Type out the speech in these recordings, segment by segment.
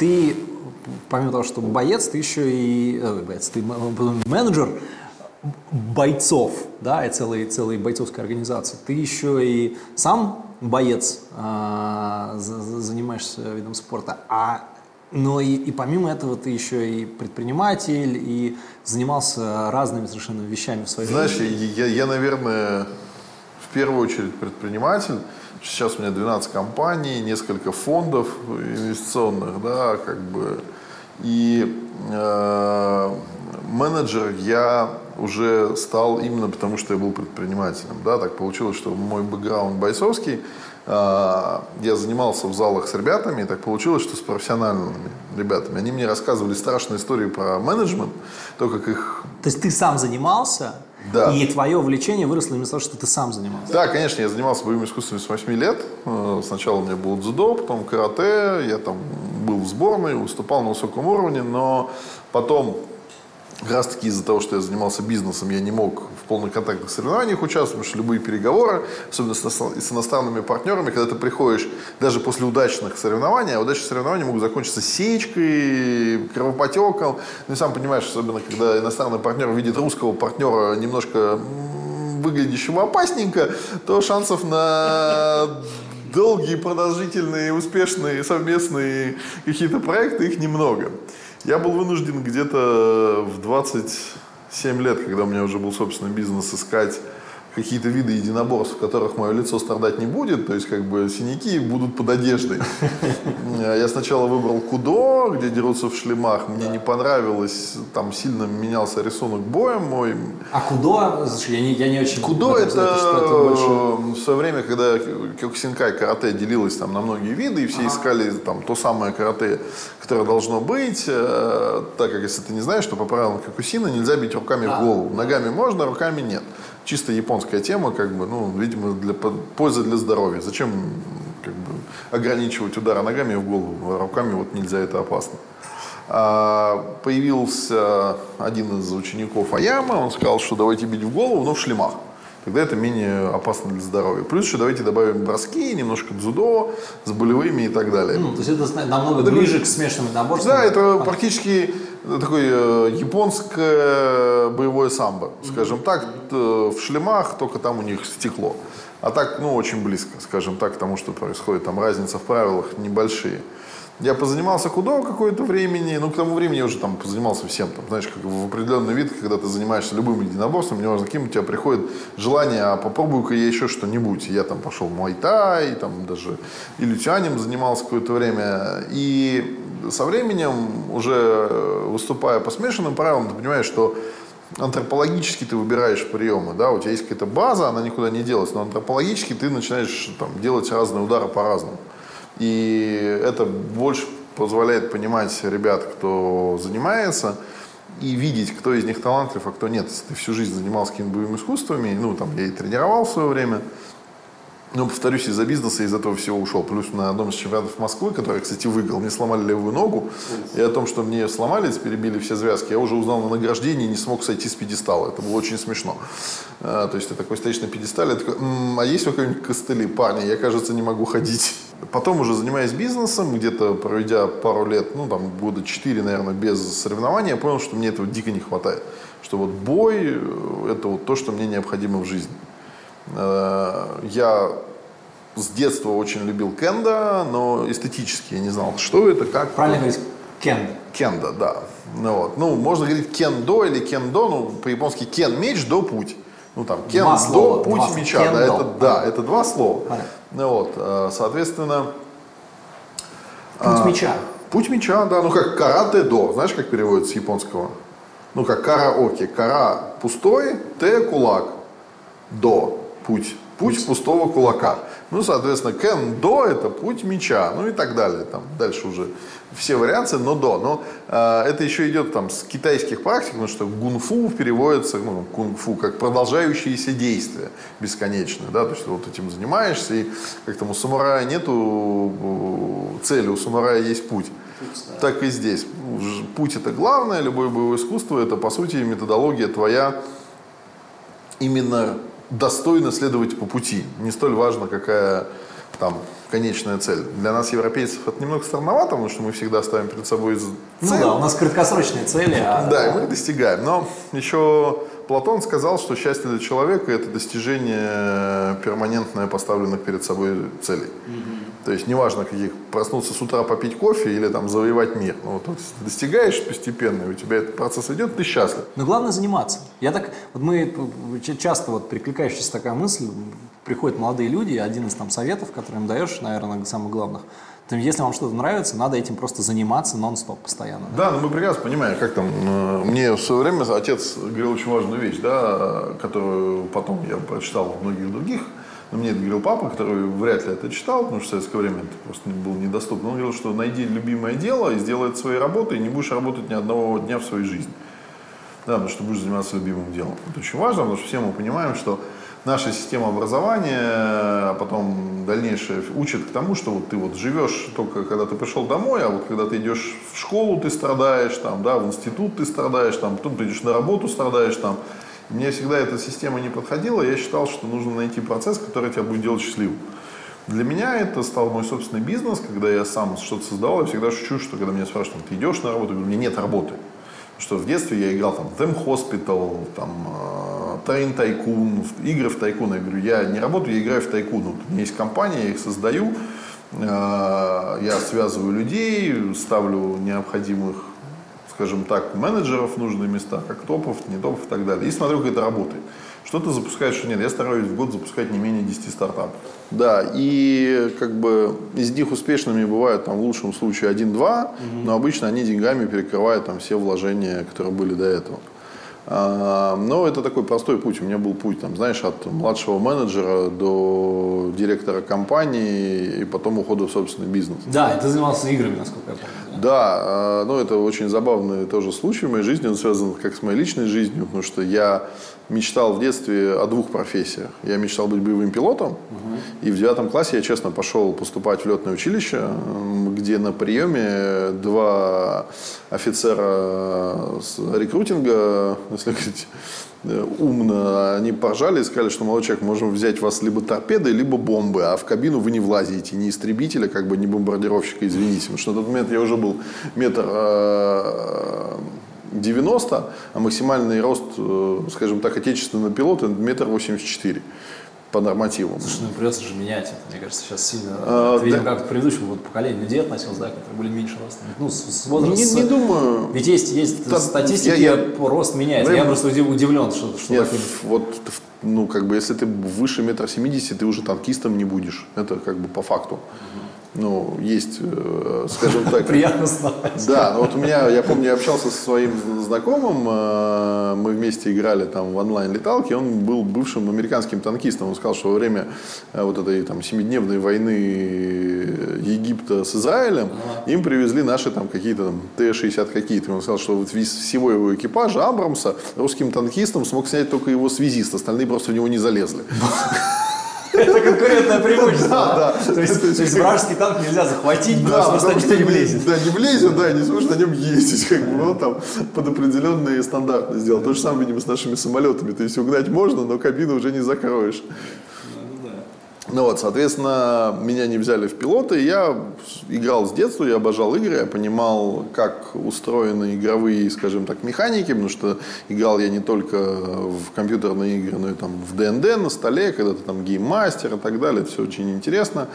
ты, помимо того, что боец, ты еще и э, боец, ты менеджер бойцов, да, и целой, целой бойцовской организации. Ты еще и сам боец, э, занимаешься видом спорта, а но и, и помимо этого ты еще и предприниматель, и занимался разными совершенно вещами в своей Знаешь, жизни. Знаешь, я, я, наверное, в первую очередь предприниматель. Сейчас у меня 12 компаний, несколько фондов инвестиционных, да, как бы. И э, менеджер я уже стал именно потому, что я был предпринимателем. Да, так получилось, что мой бэкграунд бойцовский – а, я занимался в залах с ребятами, и так получилось, что с профессиональными ребятами. Они мне рассказывали страшные истории про менеджмент, то, как их... То есть ты сам занимался, да. И твое увлечение выросло именно того, что ты сам занимался. Да, конечно, я занимался боевыми искусствами с 8 лет. Э, сначала у меня был дзюдо, потом карате. Я там был в сборной, выступал на высоком уровне, но потом как раз таки из-за того, что я занимался бизнесом, я не мог в полных контактных соревнованиях участвовать, потому что любые переговоры, особенно с иностранными партнерами, когда ты приходишь даже после удачных соревнований, а удачные соревнования могут закончиться сечкой, кровопотеком. Ну и сам понимаешь, особенно когда иностранный партнер видит русского партнера немножко выглядящего опасненько, то шансов на долгие, продолжительные, успешные совместные какие-то проекты, их немного. Я был вынужден где-то в 27 лет, когда у меня уже был собственный бизнес, искать какие-то виды единоборств, в которых мое лицо страдать не будет, то есть как бы синяки будут под одеждой. Я сначала выбрал кудо, где дерутся в шлемах, мне не понравилось, там сильно менялся рисунок боя мой. А кудо, я не, я не очень... Кудо это, в свое время, когда кёкусинкай карате делилось там на многие виды, и все искали там то самое карате, которое должно быть, э, так как если ты не знаешь, что по правилам кёкусина нельзя бить руками в голову. Ногами можно, руками нет чисто японская тема, как бы, ну, видимо, для пользы для здоровья. Зачем как бы, ограничивать удары ногами в голову, а руками вот нельзя, это опасно. А, появился один из учеников Аяма, он сказал, что давайте бить в голову, но в шлемах. Тогда это менее опасно для здоровья. Плюс еще давайте добавим броски, немножко дзюдо с болевыми и так далее. Ну, то есть это намного это, ближе к смешанным наборствам. Да, это а. практически такое э, японское боевое самбо, скажем так, в шлемах, только там у них стекло. А так, ну, очень близко, скажем так, к тому, что происходит. Там разница в правилах небольшие. Я позанимался худо какое-то времени, ну, к тому времени я уже там позанимался всем. Там, знаешь, как в определенный вид, когда ты занимаешься любым единоборством, неважно каким, у тебя приходит желание, а попробую-ка я еще что-нибудь. Я там пошел в Майтай, там даже и лютянем занимался какое-то время. И со временем, уже выступая по смешанным правилам, ты понимаешь, что антропологически ты выбираешь приемы, да, у тебя есть какая-то база, она никуда не делась, но антропологически ты начинаешь там, делать разные удары по-разному. И это больше позволяет понимать ребят, кто занимается, и видеть, кто из них талантлив, а кто нет. Если ты всю жизнь занимался какими-то боевыми искусствами, ну, там, я и тренировал в свое время, но, повторюсь, из-за бизнеса, из этого всего ушел. Плюс на одном из чемпионатов Москвы, который, кстати, выиграл, мне сломали левую ногу. И о том, что мне сломали, перебили все связки, я уже узнал на награждении не смог сойти с пьедестала. Это было очень смешно. А, то есть ты такой стоишь на пьедестале, такой, м-м, а есть у кого-нибудь костыли? Парни, я, кажется, не могу ходить. Потом уже занимаясь бизнесом, где-то проведя пару лет, ну там года четыре, наверное, без соревнований, я понял, что мне этого дико не хватает. Что вот бой – это вот то, что мне необходимо в жизни. Э, я с детства очень любил кенда, но эстетически я не знал, что это, как. Правильно говорить кенда. Кенда, да. Ну, вот. ну, можно говорить кендо или кендо, ну, по-японски кен меч, до путь. Ну, там, кендо, слова, путь два меча. Кендо. Да, это, да, это два слова. Понятно. Ну, вот, э, соответственно... Путь а, меча. Путь меча, да, ну как карате до, знаешь, как переводится с японского? Ну как караоке, кара пустой, те кулак, до путь. Путь пустого кулака. Ну, соответственно, кен-до – это путь меча, ну и так далее. Там дальше уже все вариации, но до. Но э, это еще идет там с китайских практик, потому что гунфу переводится, ну, кунг-фу, как продолжающиеся действия бесконечные, да, то есть вот этим занимаешься, и как там у самурая нету цели, у самурая есть путь. Так и здесь. Путь это главное, любое боевое искусство это, по сути, методология твоя именно достойно следовать по пути. Не столь важно, какая там конечная цель. Для нас, европейцев, это немного странновато, потому что мы всегда ставим перед собой цель. Ну да, у нас краткосрочные цели. А... Да, и мы их достигаем. Но еще Платон сказал, что счастье для человека – это достижение перманентное поставленных перед собой целей. То есть неважно, каких проснуться с утра попить кофе или там завоевать мир. Ну, вот, вот достигаешь постепенно, и у тебя этот процесс идет, ты счастлив. Но главное заниматься. Я так, вот мы часто вот прикликающаяся такая мысль, приходят молодые люди, один из там советов, который им даешь, наверное, самых главных, то если вам что-то нравится, надо этим просто заниматься нон-стоп постоянно. Да, да но мы прекрасно понимаем, как там, э, мне в свое время отец говорил очень важную вещь, да, которую потом я прочитал в многих других но мне это говорил папа, который вряд ли это читал, потому что в советское время это просто было недоступно. Он говорил, что найди любимое дело и сделай это своей работой, и не будешь работать ни одного дня в своей жизни. Да, потому что будешь заниматься любимым делом. Это очень важно, потому что все мы понимаем, что наша система образования, а потом дальнейшее учит к тому, что вот ты вот живешь только когда ты пришел домой, а вот когда ты идешь в школу, ты страдаешь, там, да, в институт ты страдаешь, там, потом ты идешь на работу, страдаешь, там, мне всегда эта система не подходила, я считал, что нужно найти процесс, который тебя будет делать счастливым. Для меня это стал мой собственный бизнес, когда я сам что-то создавал, я всегда шучу, что когда меня спрашивают, ты идешь на работу, я говорю, у меня нет работы. Потому что в детстве я играл там в Them Hospital, там Train Tycoon, игры в тайкун. Я говорю, я не работаю, я играю в тайкун. Вот у меня есть компания, я их создаю, э, я связываю людей, ставлю необходимых скажем так, менеджеров в нужные места, как топов, не топов и так далее. И смотрю, как это работает. Что ты запускаешь, что нет. Я стараюсь в год запускать не менее 10 стартапов. Да, и как бы из них успешными бывают там в лучшем случае 1-2, угу. но обычно они деньгами перекрывают там все вложения, которые были до этого. А, но это такой простой путь. У меня был путь, там, знаешь, от младшего менеджера до директора компании и потом ухода в собственный бизнес. Да, и ты занимался играми, насколько я помню. Да, а, ну это очень забавный тоже случай в моей жизни. Он связан как с моей личной жизнью, потому что я мечтал в детстве о двух профессиях. Я мечтал быть боевым пилотом, угу. и в девятом классе я, честно, пошел поступать в летное училище, где на приеме два офицера с рекрутинга, если говорить э, умно, они поржали и сказали, что, молодой человек, можем взять вас либо торпедой, либо бомбы, а в кабину вы не влазите, не истребителя, как бы не бомбардировщика, извините. Потому что на тот момент я уже был метр э, 90, а максимальный рост, э, скажем так, отечественного пилота метр восемьдесят четыре по нормативам. Слушай, ну придется же менять это. Мне кажется, сейчас сильно, а, видимо, да. как предыдущему вот, поколению людей относилось, да, которые были меньше роста. Ну, с, с возрастом. Не, не думаю. Ведь есть, есть да, статистика, я, я, рост меняется. Я просто удивлен, что, что Нет, таким... вот, ну, как бы, если ты выше метра семидесяти, ты уже танкистом не будешь. Это как бы по факту. Угу ну, есть, э, скажем так... Приятно знать. Да, ну вот у меня, я помню, я общался со своим знакомым, э, мы вместе играли там в онлайн-леталке, он был бывшим американским танкистом, он сказал, что во время э, вот этой там семидневной войны Египта с Израилем ага. им привезли наши там какие-то там Т-60 какие-то, он сказал, что вот всего его экипажа Абрамса русским танкистом смог снять только его связист, остальные просто в него не залезли. Это конкурентное преимущество. Да, да. То есть, есть вражеский танк нельзя захватить, потому что никто не влезет. Да, не влезет, да, не сможешь на нем ездить. Как бы, ну, там, под определенные стандарты сделал. То же самое, видимо, с нашими самолетами. То есть угнать можно, но кабину уже не закроешь. Ну вот, соответственно, меня не взяли в пилоты. Я играл с детства, я обожал игры, я понимал, как устроены игровые, скажем так, механики, потому что играл я не только в компьютерные игры, но и там в ДНД на столе, когда ты там гейммастер и так далее. Это все очень интересно.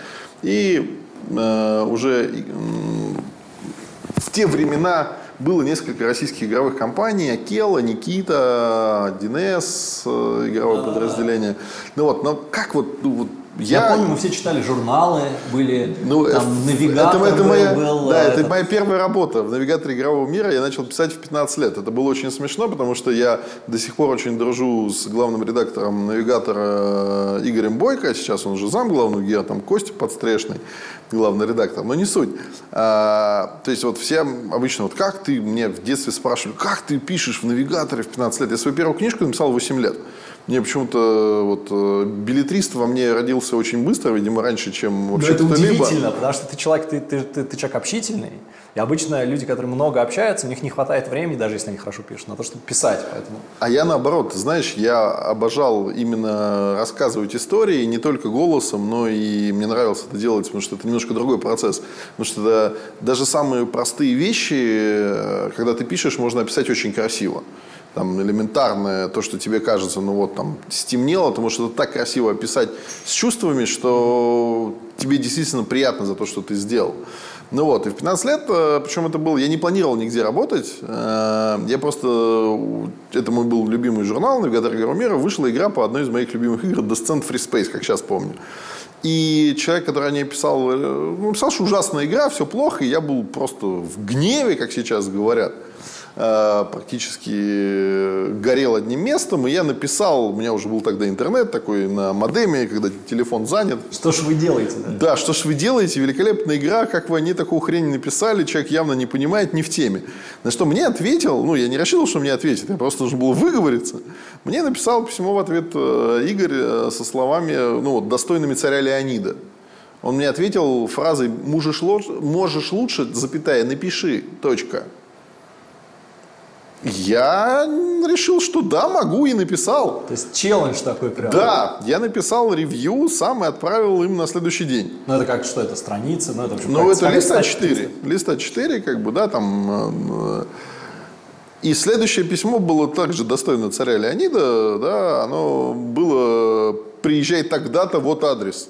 И э, уже э, в те времена было несколько российских игровых компаний, Акела, Никита, Динес, э, игровое подразделение. Ну вот, но как вот, ну, вот я, я помню, мы все читали журналы, были ну, там э, навигатор это, это был, моя, был. Да, это, это моя первая работа в навигаторе игрового мира. Я начал писать в 15 лет. Это было очень смешно, потому что я до сих пор очень дружу с главным редактором навигатора Игорем Бойко. Сейчас он уже зам главного гея, там Костя Подстрешный, главный редактор. Но не суть. А, то есть вот все обычно, вот как ты, мне в детстве спрашивали, как ты пишешь в навигаторе в 15 лет? Я свою первую книжку написал в 8 лет. Мне почему-то вот э, билетрист во мне родился очень, быстро, видимо, раньше, чем вообще кто-либо. Это удивительно, потому что ты человек, ты, ты, ты, ты человек общительный, И обычно люди, которые много общаются, у них не хватает времени, даже если они хорошо пишут, на то, чтобы писать. Поэтому... А я наоборот, знаешь, я обожал именно рассказывать истории не только голосом, но и мне нравилось это делать, потому что это немножко другой процесс. Потому что да, даже самые простые вещи, э, когда ты пишешь, можно описать очень красиво там элементарное, то, что тебе кажется, ну вот там стемнело, ты можешь это так красиво описать с чувствами, что тебе действительно приятно за то, что ты сделал. Ну вот, и в 15 лет, э, причем это был, я не планировал нигде работать, э, я просто, это мой был любимый журнал «Навигатор Гарумера», вышла игра по одной из моих любимых игр «Descent Free Space», как сейчас помню. И человек, который о ней писал, э, ну, писал, что ужасная игра, все плохо, и я был просто в гневе, как сейчас говорят. Э, практически горел одним местом, и я написал, у меня уже был тогда интернет такой на модеме, когда телефон занят. Что ж вы делаете? Да, да что ж вы делаете, великолепная игра, как вы они такую хрень написали, человек явно не понимает, не в теме. На что мне ответил, ну, я не рассчитывал, что мне ответит, я просто должен был выговориться. Мне написал письмо в ответ э, Игорь э, со словами, ну, вот, достойными царя Леонида. Он мне ответил фразой «можешь, можешь лучше, запятая, напиши, точка». Я решил, что да, могу и написал. То есть челлендж такой прям? Да, я написал ревью, сам и отправил им на следующий день. Ну это как, что это, страница? Ну это, ну, это лист А4. Лист А4, как бы, да, там... Э, и следующее письмо было также достойно царя Леонида, да, оно было «приезжай тогда-то, вот адрес».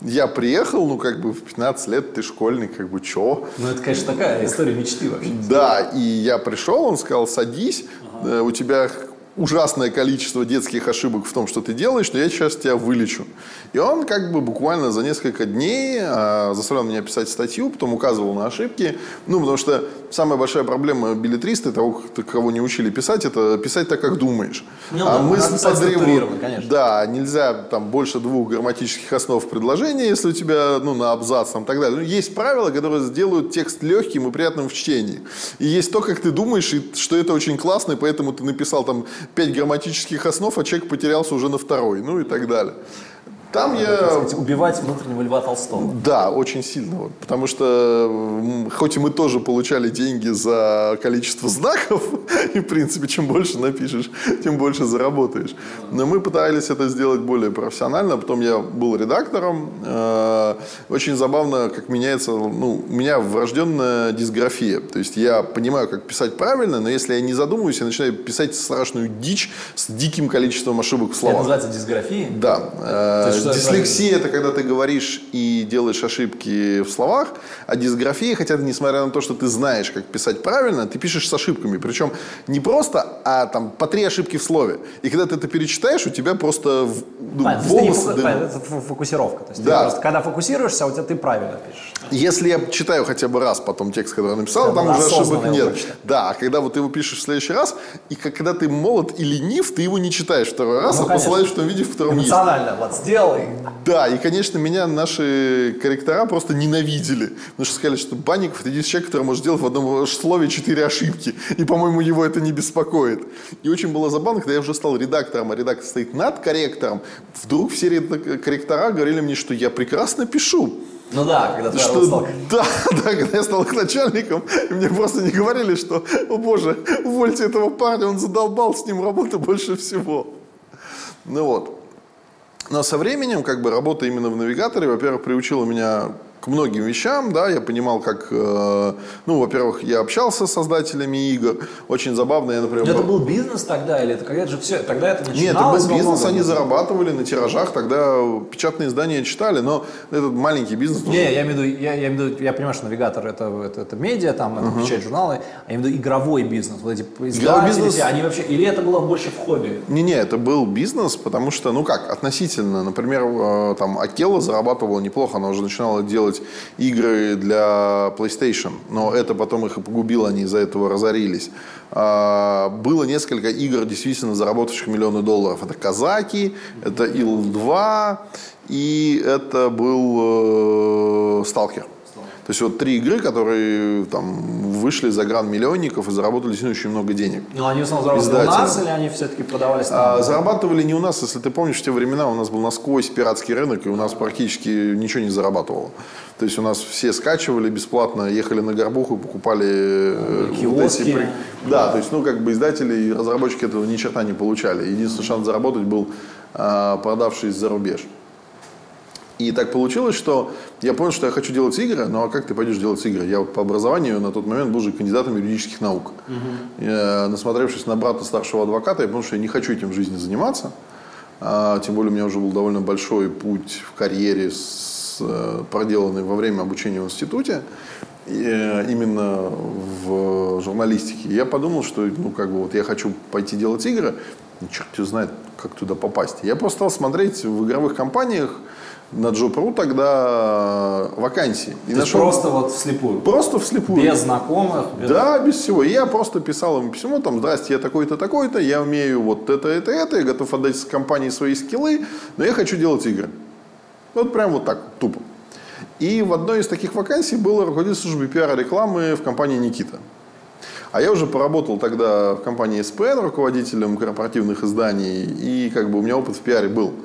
Я приехал, ну, как бы в 15 лет ты школьник, как бы, чё? Ну, это, конечно, такая история мечты вообще. Да, и я пришел, он сказал, садись, ага. Э, у тебя ужасное количество детских ошибок в том, что ты делаешь, но я сейчас тебя вылечу. И он как бы буквально за несколько дней а, заставлял меня писать статью, потом указывал на ошибки. Ну, потому что самая большая проблема билетриста, того, кого не учили писать, это писать так, как думаешь. Ну, а да, мысль по древу, конечно. Да, нельзя там больше двух грамматических основ предложения, если у тебя, ну, на абзац там, так далее. Ну, есть правила, которые сделают текст легким и приятным в чтении. И есть то, как ты думаешь, и что это очень классно, и поэтому ты написал там пять грамматических основ, а человек потерялся уже на второй, ну и так далее. Там я... Сказать, убивать внутреннего Льва Толстого. Да, очень сильно. Вот, потому что, хоть и мы тоже получали деньги за количество знаков, и, в принципе, чем больше напишешь, тем больше заработаешь. Но мы пытались это сделать более профессионально. Потом я был редактором. Э, очень забавно, как меняется... Ну, у меня врожденная дисграфия. То есть я понимаю, как писать правильно, но если я не задумываюсь, я начинаю писать страшную дичь с диким количеством ошибок в словах. Это называется дисграфией? Да. Что Дислексия – это когда ты говоришь и делаешь ошибки в словах, а дисграфия, хотя несмотря на то, что ты знаешь, как писать правильно, ты пишешь с ошибками. Причем не просто, а там по три ошибки в слове. И когда ты это перечитаешь, у тебя просто ну, а, волосы... Фоку... Это фокусировка. То есть да. просто, когда фокусируешься, у тебя ты правильно пишешь. Если я читаю хотя бы раз потом текст, который я написал, это там уже ошибок нет. Да, а когда вот ты его пишешь в следующий раз, и когда ты молод и ленив, ты его не читаешь второй раз, ну, а посылаешь в том виде, в котором Эмоционально, есть. вот сделал делай. Да, и, конечно, меня наши корректора просто ненавидели. Потому что сказали, что Банников это единственный человек, который может делать в одном слове четыре ошибки. И, по-моему, его это не беспокоит. И очень было забавно, когда я уже стал редактором, а редактор стоит над корректором, вдруг все корректора говорили мне, что я прекрасно пишу. Ну да, когда ты что, стал... Да, да, когда я стал их начальником, мне просто не говорили, что, о боже, увольте этого парня, он задолбал, с ним работы больше всего. Ну вот. Но со временем, как бы, работа именно в навигаторе, во-первых, приучила меня к многим вещам, да, я понимал, как, э, ну, во-первых, я общался с создателями игр, очень забавно, я, например... это был бизнес тогда, или это когда же все, тогда это начиналось? Нет, это был бизнес, они зарабатывали на тиражах, тогда печатные издания читали, но этот маленький бизнес... Не, я имею в виду, я, я, имею в виду, я понимаю, что навигатор это, это, это медиа, там, это uh-huh. печать журналы, а я имею в виду игровой бизнес, вот эти издатели, бизнес... они вообще, или это было больше в хобби? Не-не, это был бизнес, потому что, ну как, относительно, например, э, там, Акела зарабатывала неплохо, она уже начинала делать делать игры для PlayStation, но это потом их и погубило, они из-за этого разорились. А, было несколько игр, действительно заработавших миллионы долларов. Это «Казаки», это «Ил-2» и это был э, «Сталкер». То есть вот три игры, которые там вышли за гран миллионников и заработали действительно очень много денег. Ну, они в основном заработали у нас или они все-таки продавались там? А, зарабатывали не у нас, если ты помнишь, в те времена у нас был насквозь пиратский рынок, и у нас практически ничего не зарабатывало. То есть у нас все скачивали бесплатно, ехали на горбуху, покупали э, Киоски. вот эти... Да, то есть, ну, как бы издатели и разработчики этого ни черта не получали. Единственный шанс заработать был, а, продавшись за рубеж. И так получилось, что я понял, что я хочу делать игры, ну а как ты пойдешь делать игры? Я по образованию на тот момент был же кандидатом юридических наук. Угу. Я, насмотревшись на брата старшего адвоката, я понял, что я не хочу этим в жизни заниматься. А, тем более у меня уже был довольно большой путь в карьере, с, э, проделанный во время обучения в институте, и, э, именно в журналистике. Я подумал, что ну, как бы, вот я хочу пойти делать игры, ну, черт знает, как туда попасть. Я просто стал смотреть в игровых компаниях, на Джопру тогда вакансии. И нашел... просто вот вслепую? Просто вслепую. Без знакомых? Без... Да, без всего. И я просто писал ему письмо, там, здрасте, я такой-то, такой-то, я умею вот это, это, это, я готов отдать компании свои скиллы, но я хочу делать игры. Вот прям вот так, тупо. И в одной из таких вакансий был руководитель службы пиара рекламы в компании «Никита». А я уже поработал тогда в компании СПН руководителем корпоративных изданий, и как бы у меня опыт в пиаре был –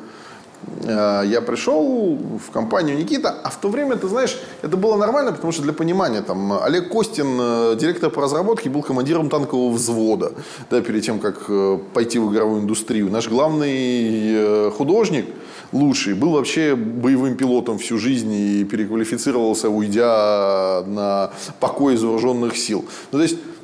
я пришел в компанию Никита, а в то время, ты знаешь, это было нормально, потому что для понимания, там, Олег Костин, э, директор по разработке, был командиром танкового взвода, да, перед тем, как э, пойти в игровую индустрию. Наш главный художник, лучший, был вообще боевым пилотом всю жизнь и переквалифицировался, уйдя на покой из вооруженных сил. Ну, то есть Э,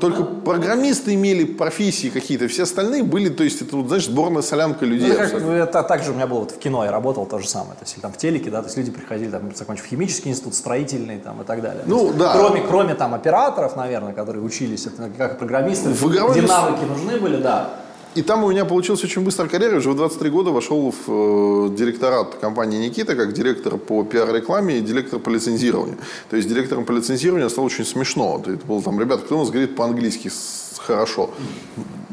только программисты имели профессии какие-то, все остальные были, то есть это, вот, знаешь, сборная солянка людей. Ну, как, это так же у меня было вот в кино, я работал то же самое, то есть там в телеке, да, то есть люди приходили, там, закончив химический институт, строительный, там, и так далее. Ну, есть, да. Кроме, кроме там операторов, наверное, которые учились, это как программисты, в где навыки нужны были, да. И там у меня получилась очень быстрая карьера. Уже в 23 года вошел в э, директорат компании «Никита» как директор по пиар-рекламе и директор по лицензированию. То есть директором по лицензированию стало очень смешно. Это было там, ребята, кто у нас говорит по-английски хорошо?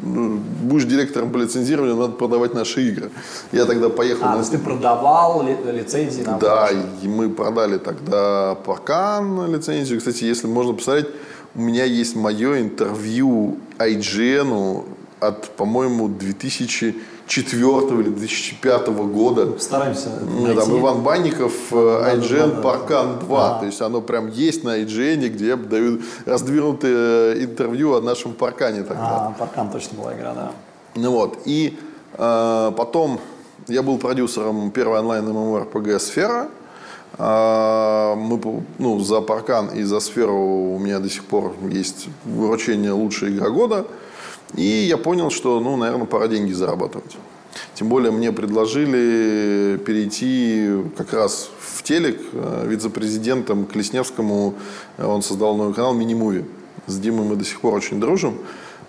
Ну, будешь директором по лицензированию, надо продавать наши игры. Я тогда поехал... А, на... ты продавал ли, лицензии? На да, и мы продали тогда Паркан лицензию. Кстати, если можно посмотреть, у меня есть мое интервью IGN от, по-моему, 2004 или 2005 года. Стараемся найти. Там Иван Банников, э, IGN Паркан 2. А. То есть оно прям есть на IGN, где дают раздвинутое интервью о нашем Паркане тогда. А, Паркан точно была игра, да. Ну вот. И э, потом я был продюсером первой онлайн MMORPG «Сфера». А, мы, ну, за Паркан и за Сферу у меня до сих пор есть вручение лучшая игра года. И я понял, что, ну, наверное, пора деньги зарабатывать. Тем более мне предложили перейти как раз в телек э, вице-президентом Колесневскому. Он создал новый канал «Мини-муви». С Димой мы до сих пор очень дружим.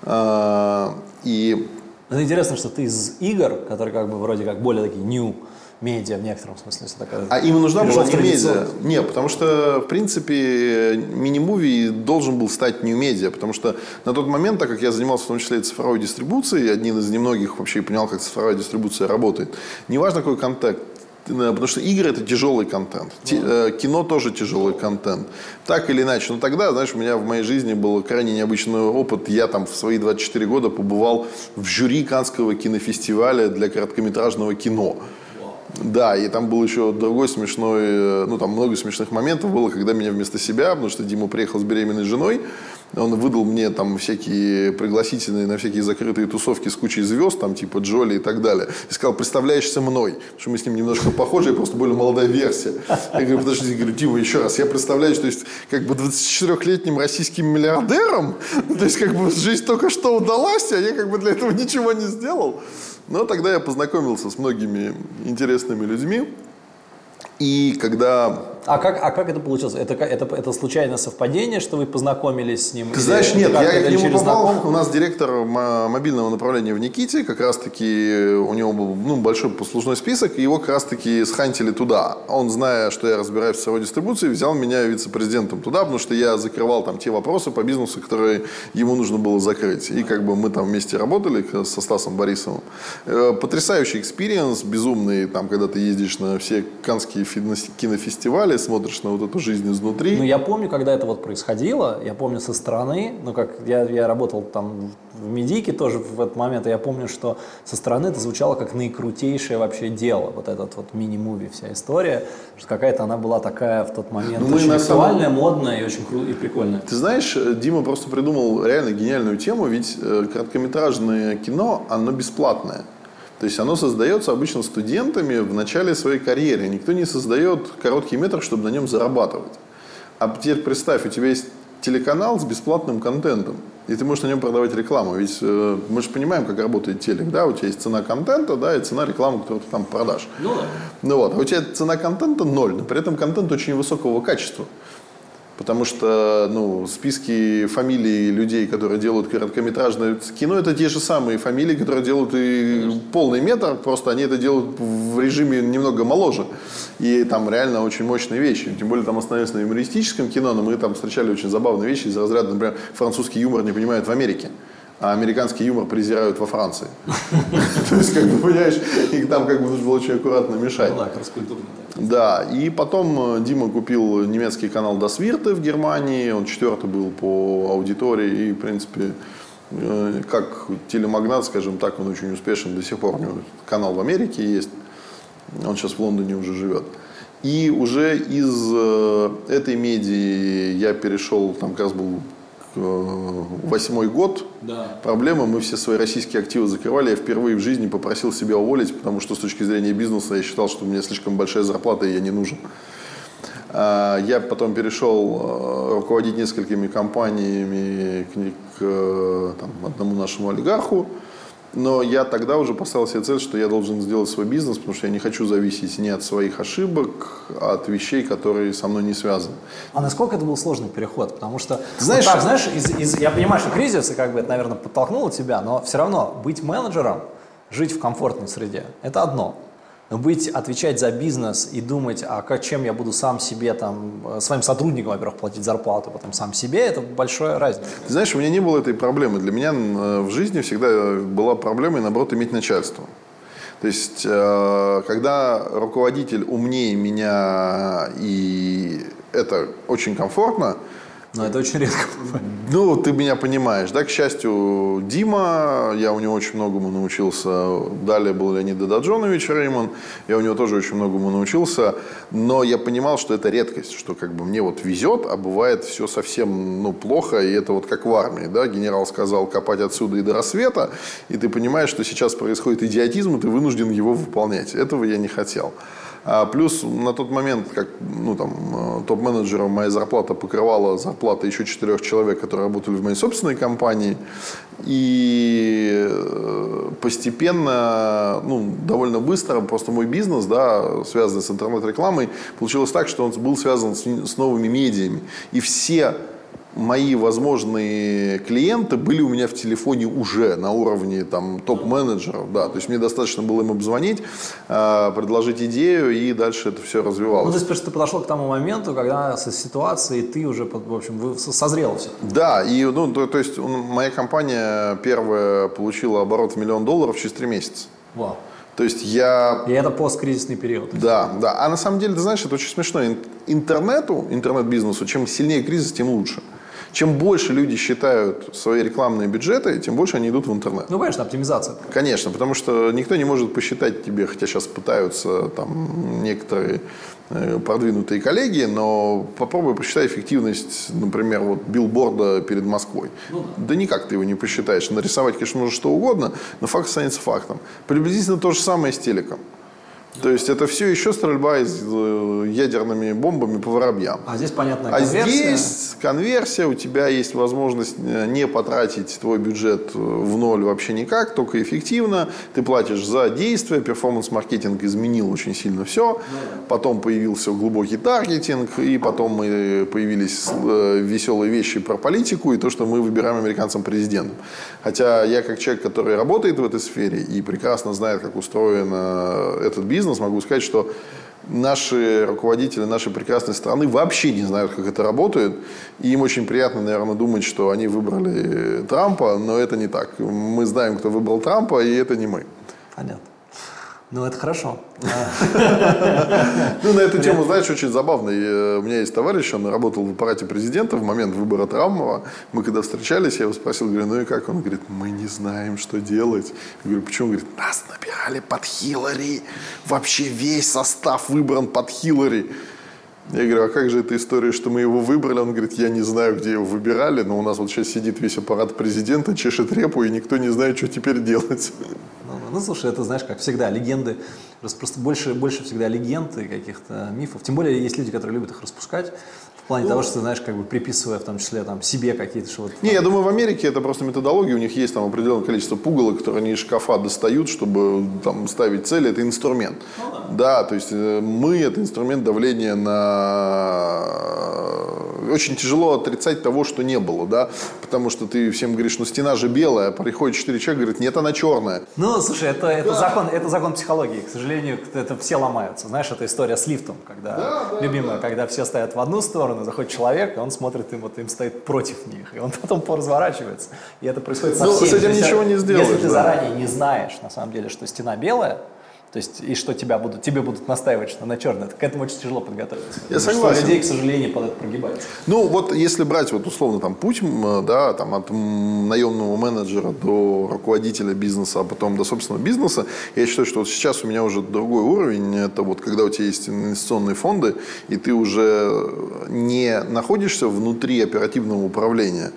А, и... Это интересно, что ты из игр, которые как бы вроде как более такие new, медиа в некотором смысле. Такая а им нужна была не медиа? Нет, потому что, в принципе, мини-муви должен был стать не медиа, потому что на тот момент, так как я занимался в том числе и цифровой дистрибуцией, одним из немногих вообще понял, как цифровая дистрибуция работает, неважно какой контент, Потому что игры это тяжелый контент. Э, кино тоже тяжелый контент. Так или иначе. Но тогда, знаешь, у меня в моей жизни был крайне необычный опыт. Я там в свои 24 года побывал в жюри Канского кинофестиваля для короткометражного кино. Да, и там был еще другой смешной, э, ну там много смешных моментов было, когда меня вместо себя, потому что Дима приехал с беременной женой, он выдал мне там всякие пригласительные на всякие закрытые тусовки с кучей звезд, там типа Джоли и так далее. И сказал, представляешься мной, что мы с ним немножко похожи, я просто более молодая версия. Я говорю, подожди, говорю, Дима, еще раз, я представляюсь, то есть как бы 24-летним российским миллиардером, то есть как бы жизнь только что удалась, а я как бы для этого ничего не сделал. Но тогда я познакомился с многими интересными людьми. И когда а как, а как это получилось? Это, это, это случайное совпадение, что вы познакомились с ним? Ты знаешь, нет, я к нему попал. Знакомых? У нас директор мобильного направления в Никите, как раз-таки у него был ну, большой послужной список, и его как раз-таки схантили туда. Он, зная, что я разбираюсь в сырой дистрибуции, взял меня вице-президентом туда, потому что я закрывал там те вопросы по бизнесу, которые ему нужно было закрыть. И как бы мы там вместе работали со Стасом Борисовым. Э, потрясающий experience, безумный, там, когда ты ездишь на все каннские кинофестивали, канале, смотришь на вот эту жизнь изнутри. Ну, я помню, когда это вот происходило, я помню со стороны, ну, как я, я работал там в медике тоже в этот момент, и я помню, что со стороны это звучало как наикрутейшее вообще дело, вот этот вот mini-movie, вся история, что какая-то она была такая в тот момент Ну, очень на самом- актуальная, модная и очень кру- и прикольная. Ты знаешь, э, Дима просто придумал реально гениальную тему, ведь э, короткометражное кино, оно бесплатное. То есть оно создается обычно студентами в начале своей карьеры. Никто не создает короткий метр, чтобы на нем зарабатывать. А теперь представь, у тебя есть телеканал с бесплатным контентом, и ты можешь на нем продавать рекламу. Ведь э, мы же понимаем, как работает телек, да? У тебя есть цена контента, да, и цена рекламы, которую ты там продашь. Ну да. Ну вот, а у тебя цена контента ноль, но при этом контент очень высокого качества. Потому что ну, списки фамилий людей, которые делают короткометражное кино, это те же самые фамилии, которые делают и полный метр, просто они это делают в режиме немного моложе. И там реально очень мощные вещи. Тем более там остановились на юмористическом кино, но мы там встречали очень забавные вещи из разряда, например, французский юмор не понимают в Америке. А американский юмор презирают во Франции. То есть, как бы, понимаешь, их там как бы нужно было очень аккуратно мешать. Ну да, раскультурно. Да, и потом э, Дима купил немецкий канал Wirte в Германии, он четвертый был по аудитории, и, в принципе, э, как телемагнат, скажем так, он очень успешен до сих пор. У него канал в Америке есть, он сейчас в Лондоне уже живет. И уже из э, этой медии я перешел, там как раз был восьмой год, Да. проблема, мы все свои российские активы закрывали. Я впервые в жизни попросил себя уволить, потому что с точки зрения бизнеса я считал, что у меня слишком большая зарплата, и я не нужен. А, Я потом перешел э, руководить несколькими компаниями к, к, э, там, одному нашему олигарху. Но я тогда уже поставил себе цель, что я должен сделать свой бизнес, потому что я не хочу зависеть ни от своих ошибок, а от вещей, которые со мной не связаны. А насколько это был сложный переход? Потому что, Знаешь- вот так, знаешь, из, из- я понимаю, что кризис, и как бы это, наверное, подтолкнуло тебя, но все равно быть менеджером, жить в комфортной среде, это одно. Но быть, отвечать за бизнес и думать, а как, чем я буду сам себе, там, э, своим сотрудникам, во-первых, платить зарплату, потом сам себе, это большая разница. Ты знаешь, у меня не было этой проблемы. Для меня э, в жизни всегда была проблемой, наоборот, иметь начальство. То есть, э, когда руководитель умнее меня, и это очень комфортно, Но это очень редко бывает. ну, ты меня понимаешь, да, к счастью, Дима, я у него очень многому научился, далее был Леонид Дададжонович Реймон, я у него тоже очень многому научился, но я понимал, что это редкость, что как бы мне вот везет, а бывает все совсем, ну, плохо, и это вот как в армии, да, генерал сказал копать отсюда и до рассвета, и ты понимаешь, что сейчас происходит идиотизм, и ты вынужден его выполнять, этого я не хотел. А плюс на тот момент, как ну, там, э, топ-менеджером моя зарплата покрывала зарплаты еще четырех человек, которые работали в моей собственной компании. И э, постепенно, ну, довольно быстро, просто мой бизнес, да, связанный с интернет-рекламой, получилось так, что он был связан с, с новыми медиами. И все мои возможные клиенты были у меня в телефоне уже на уровне там топ-менеджеров, да, то есть мне достаточно было им обзвонить, э, предложить идею и дальше это все Ну, то развивалось. есть, ты подошел к тому моменту, когда со ситуацией ты уже, в общем, созрел все. Да, и ну, то, то есть моя компания первая получила оборот в миллион долларов через три месяца. Вау. То есть я И это посткризисный период. Да, да. А на самом деле, ты знаешь, это очень смешно. Ин- Интернету, интернет-бизнесу, чем сильнее кризис, тем лучше. Чем больше люди считают свои рекламные бюджеты, тем больше они идут в интернет. Ну, конечно, оптимизация. Конечно, потому что никто не может посчитать тебе, хотя сейчас пытаются там некоторые э, продвинутые коллеги, но попробуй посчитай эффективность, например, вот билборда перед Москвой. да. никак ты его не посчитаешь. Нарисовать, конечно, можно что угодно, но факт останется фактом. Приблизительно то же самое с телеком. То есть это все еще стрельба из э, ядерными бомбами по воробьям. А здесь понятная А здесь конверсия, у тебя есть возможность э, не потратить твой бюджет э, в ноль вообще никак, только эффективно. Ты платишь за действия, перформанс-маркетинг изменил очень сильно все. Потом появился глубокий таргетинг, и потом мы появились веселые вещи про политику и то, что мы выбираем американцам президентом. Хотя я как человек, который работает в этой сфере и прекрасно знает, как устроен этот бизнес, могу сказать, что наши руководители нашей прекрасной страны вообще не знают, как это работает. И им очень приятно, наверное, думать, что они выбрали Трампа, но это не так. Мы знаем, кто выбрал Трампа, и это не мы. Понятно. Ну, это хорошо. Ну, на эту тему, знаешь, очень забавно. И, У меня есть товарищ, он работал в аппарате президента в момент выбора Травмова. Мы когда встречались, я его спросил, говорю, ну и как? Он говорит, мы не знаем, что делать. Я говорю, почему? Он говорит, нас набирали под Хиллари. Вообще весь состав выбран под Хиллари. Я говорю, а как же эта история, что мы его выбрали? Он говорит, я не знаю, где его выбирали, но у нас вот сейчас сидит весь аппарат президента, чешет репу, и никто не знает, что теперь делать. Ну, ну, слушай, это, знаешь, как всегда, легенды, просто больше, больше всегда легенд и каких-то мифов. Тем более, есть люди, которые любят их распускать плане того, что ты знаешь, как бы приписывая в том числе там себе какие-то что вот. Не, я думаю, в Америке это просто методология, у них есть там определенное количество пугалок, которые они из шкафа достают, чтобы там ставить цели, это инструмент. Ну, да. да, то есть э, мы это инструмент давления на очень тяжело отрицать того, что не было, да, потому что ты всем говоришь, ну стена же белая, а приходит четыре человека, говорит, нет, она черная. Ну, слушай, это, это, да. закон, это закон психологии, к сожалению, это все ломаются. Знаешь, это история с лифтом, когда, да, да, любимая, да. когда все стоят в одну сторону, заходит человек, и он смотрит, им, вот, им стоит против них, и он потом поразворачивается. И это происходит со ну, всеми. с этим ничего не сделаешь. Если ты да. заранее не знаешь, на самом деле, что стена белая, то есть, и что тебя будут, тебе будут настаивать, что она черная, к этому очень тяжело подготовиться. Я согласен. Что людей, к сожалению, под это прогибаются. Ну, вот если брать вот условно там путь, да, там от наемного менеджера до руководителя бизнеса, а потом до собственного бизнеса, я считаю, что вот сейчас у меня уже другой уровень, это вот когда у тебя есть инвестиционные фонды, и ты уже не находишься внутри оперативного управления,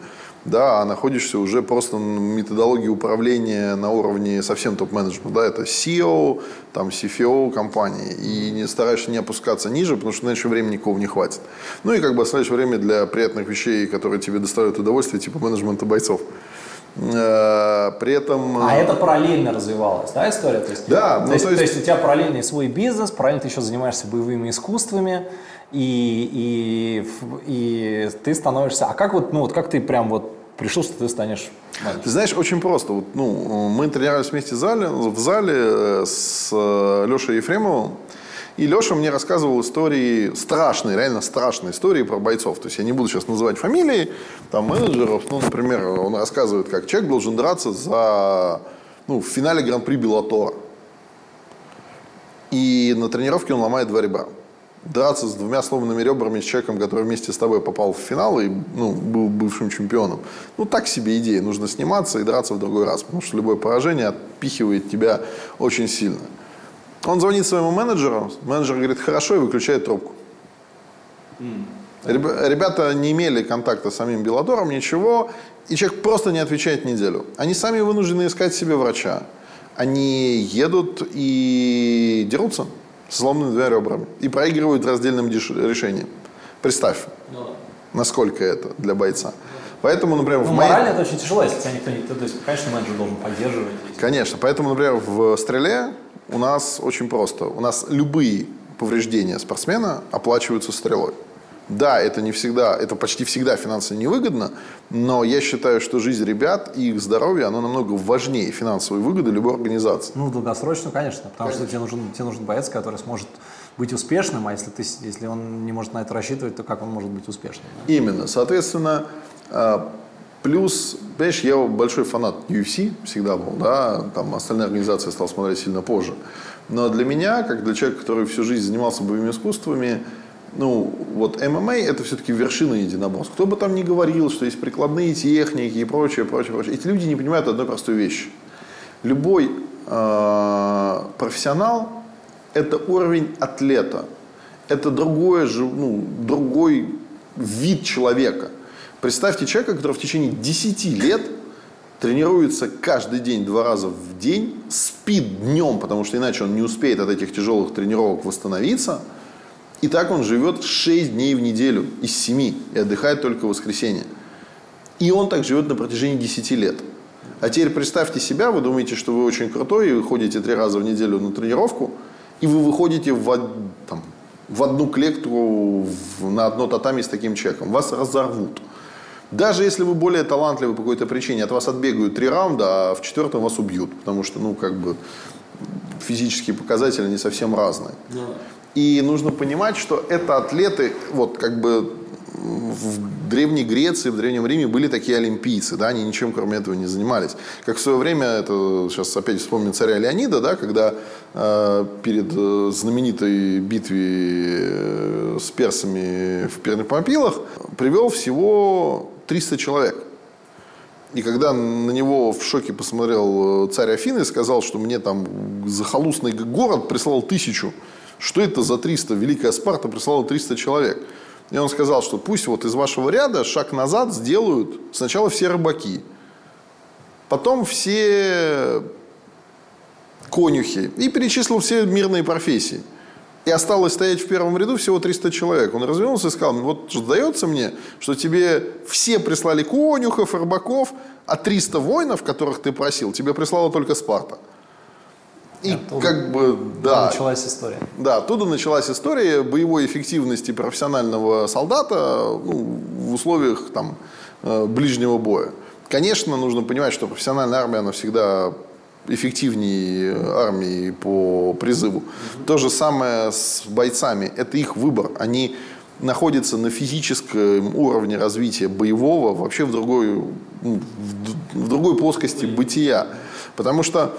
да, а находишься уже просто на методологии управления на уровне совсем топ-менеджмента, да, это CEO, там, CFO компании, и не стараешься не опускаться ниже, потому что иначе времени никого не хватит. Ну и как бы оставляешь время для приятных вещей, которые тебе доставляют удовольствие, типа менеджмента бойцов. Э, при этом... А это параллельно развивалась, да, история? То есть, да. То, ну, есть, то, есть... то есть у тебя параллельный свой бизнес, параллельно ты еще занимаешься боевыми искусствами, и, и, и ты становишься... А как вот, ну вот как ты прям вот пришел, что ты станешь Ты знаешь, очень просто. Вот, ну, мы тренировались вместе в зале, в зале э, с э, Лешей Ефремовым. И Леша мне рассказывал истории, страшные, реально страшные истории про бойцов. То есть я не буду сейчас называть фамилии, там, менеджеров. Ну, например, он рассказывает, как человек должен драться за, ну, в финале Гран-при Беллатора. И на тренировке он ломает два ребра драться с двумя сломанными ребрами с человеком, который вместе с тобой попал в финал и ну, был бывшим чемпионом. Ну, так себе идея. Нужно сниматься и драться в другой раз, потому что любое поражение отпихивает тебя очень сильно. Он звонит своему менеджеру, менеджер говорит, хорошо, и выключает трубку. Ребята не имели контакта с самим Беладором, ничего, и человек просто не отвечает неделю. Они сами вынуждены искать себе врача. Они едут и дерутся с сломанными двумя ребрами и проигрывают раздельным решением. Представь, ну, насколько это для бойца. Поэтому, например, ну, в моей... морально это очень тяжело, если тебя никто не... То есть, конечно, менеджер должен поддерживать. Конечно. Поэтому, например, в стреле у нас очень просто. У нас любые повреждения спортсмена оплачиваются стрелой. Да, это не всегда, это почти всегда финансово невыгодно, но я считаю, что жизнь ребят и их здоровье, оно намного важнее финансовой выгоды любой организации. Ну, долгосрочно, конечно, потому конечно. что тебе нужен, тебе нужен боец, который сможет быть успешным, а если, ты, если он не может на это рассчитывать, то как он может быть успешным? Да? Именно. Соответственно, а, плюс, понимаешь, я большой фанат UFC всегда был, да, там остальные организации стал смотреть сильно позже. Но для меня, как для человека, который всю жизнь занимался боевыми искусствами, ну, вот ММА это все-таки вершина единоборств. Кто бы там ни говорил, что есть прикладные техники и прочее, прочее, прочее. Эти люди не понимают одной простой вещи. Любой э, профессионал – это уровень атлета. Это другое, ну, другой вид человека. Представьте человека, который в течение 10 лет тренируется каждый день, два раза в день, спит днем, потому что иначе он не успеет от этих тяжелых тренировок восстановиться – и так он живет 6 дней в неделю из 7 и отдыхает только в воскресенье. И он так живет на протяжении 10 лет. А теперь представьте себя, вы думаете, что вы очень крутой, и вы ходите три раза в неделю на тренировку, и вы выходите в, там, в одну клетку в, на одно татами с таким человеком. Вас разорвут. Даже если вы более талантливы по какой-то причине, от вас отбегают три раунда, а в четвертом вас убьют. Потому что, ну, как бы, физические показатели не совсем разные. Yeah. И нужно понимать, что это атлеты, вот как бы в Древней Греции, в Древнем Риме были такие олимпийцы, да, они ничем кроме этого не занимались. Как в свое время, это сейчас опять вспомним царя Леонида, да, когда э, перед э, знаменитой битвой э, с персами в Пернопопилах привел всего 300 человек. И когда на него в шоке посмотрел э, царь Афины и сказал, что мне там захолустный город прислал тысячу, что это за 300? Великая Спарта прислала 300 человек. И он сказал, что пусть вот из вашего ряда шаг назад сделают сначала все рыбаки, потом все конюхи. И перечислил все мирные профессии. И осталось стоять в первом ряду всего 300 человек. Он развернулся и сказал, вот сдается мне, что тебе все прислали конюхов, рыбаков, а 300 воинов, которых ты просил, тебе прислала только Спарта. И оттуда как бы, да. Началась история. Да, оттуда началась история боевой эффективности профессионального солдата ну, в условиях там, э, ближнего боя. Конечно, нужно понимать, что профессиональная армия, она всегда эффективнее армии по призыву. Угу. То же самое с бойцами. Это их выбор. Они находятся на физическом уровне развития боевого вообще в другой, ну, в другой плоскости бытия. Потому что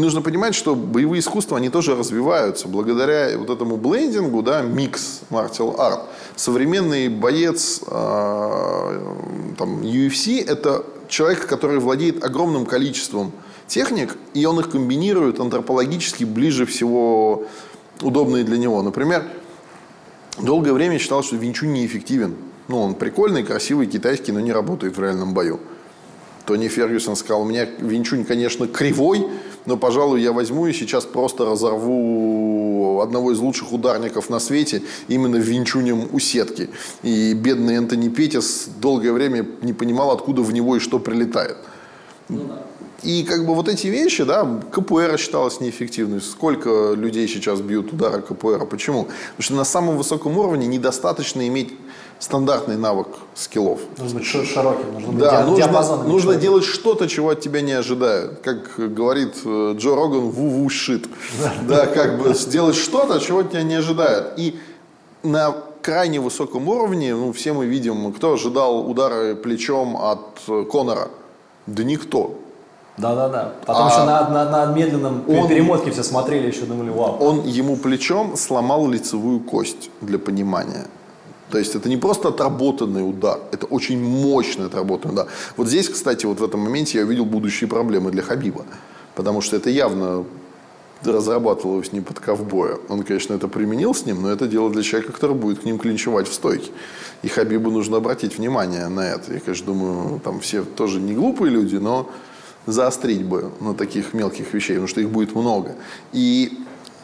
нужно понимать, что боевые искусства, они тоже развиваются. Благодаря вот этому блендингу, да, микс martial art, современный боец э, там, UFC – это человек, который владеет огромным количеством техник, и он их комбинирует антропологически ближе всего удобные для него. Например, долгое время считал, что Винчунь неэффективен. Ну, он прикольный, красивый, китайский, но не работает в реальном бою. Тони Фергюсон сказал, у меня Винчунь, конечно, кривой, но, пожалуй, я возьму и сейчас просто разорву одного из лучших ударников на свете именно Винчунем у сетки. И бедный Энтони Петис долгое время не понимал, откуда в него и что прилетает. Ну, да. И как бы вот эти вещи, да, КПР считалось неэффективной. Сколько людей сейчас бьют удары КПР? Почему? Потому что на самом высоком уровне недостаточно иметь стандартный навык скиллов. Нужно быть широким, нужно быть да, нужно, нужно делать что-то, чего от тебя не ожидают. Как говорит э, Джо Роган, ву-ву шит. Да, как бы сделать что-то, чего от тебя не ожидают. И на крайне высоком уровне, ну, все мы видим, кто ожидал удара плечом от э, Конора? Да никто. Да-да-да. Потом а еще на, на, на медленном он, перемотке все смотрели, еще думали, вау. Он ему плечом сломал лицевую кость, для понимания. То есть это не просто отработанный удар, это очень мощный отработанный удар. Вот здесь, кстати, вот в этом моменте я увидел будущие проблемы для Хабиба. Потому что это явно разрабатывалось не под ковбоя. Он, конечно, это применил с ним, но это дело для человека, который будет к ним клинчевать в стойке. И Хабибу нужно обратить внимание на это. Я, конечно, думаю, там все тоже не глупые люди, но заострить бы на таких мелких вещей, потому что их будет много. И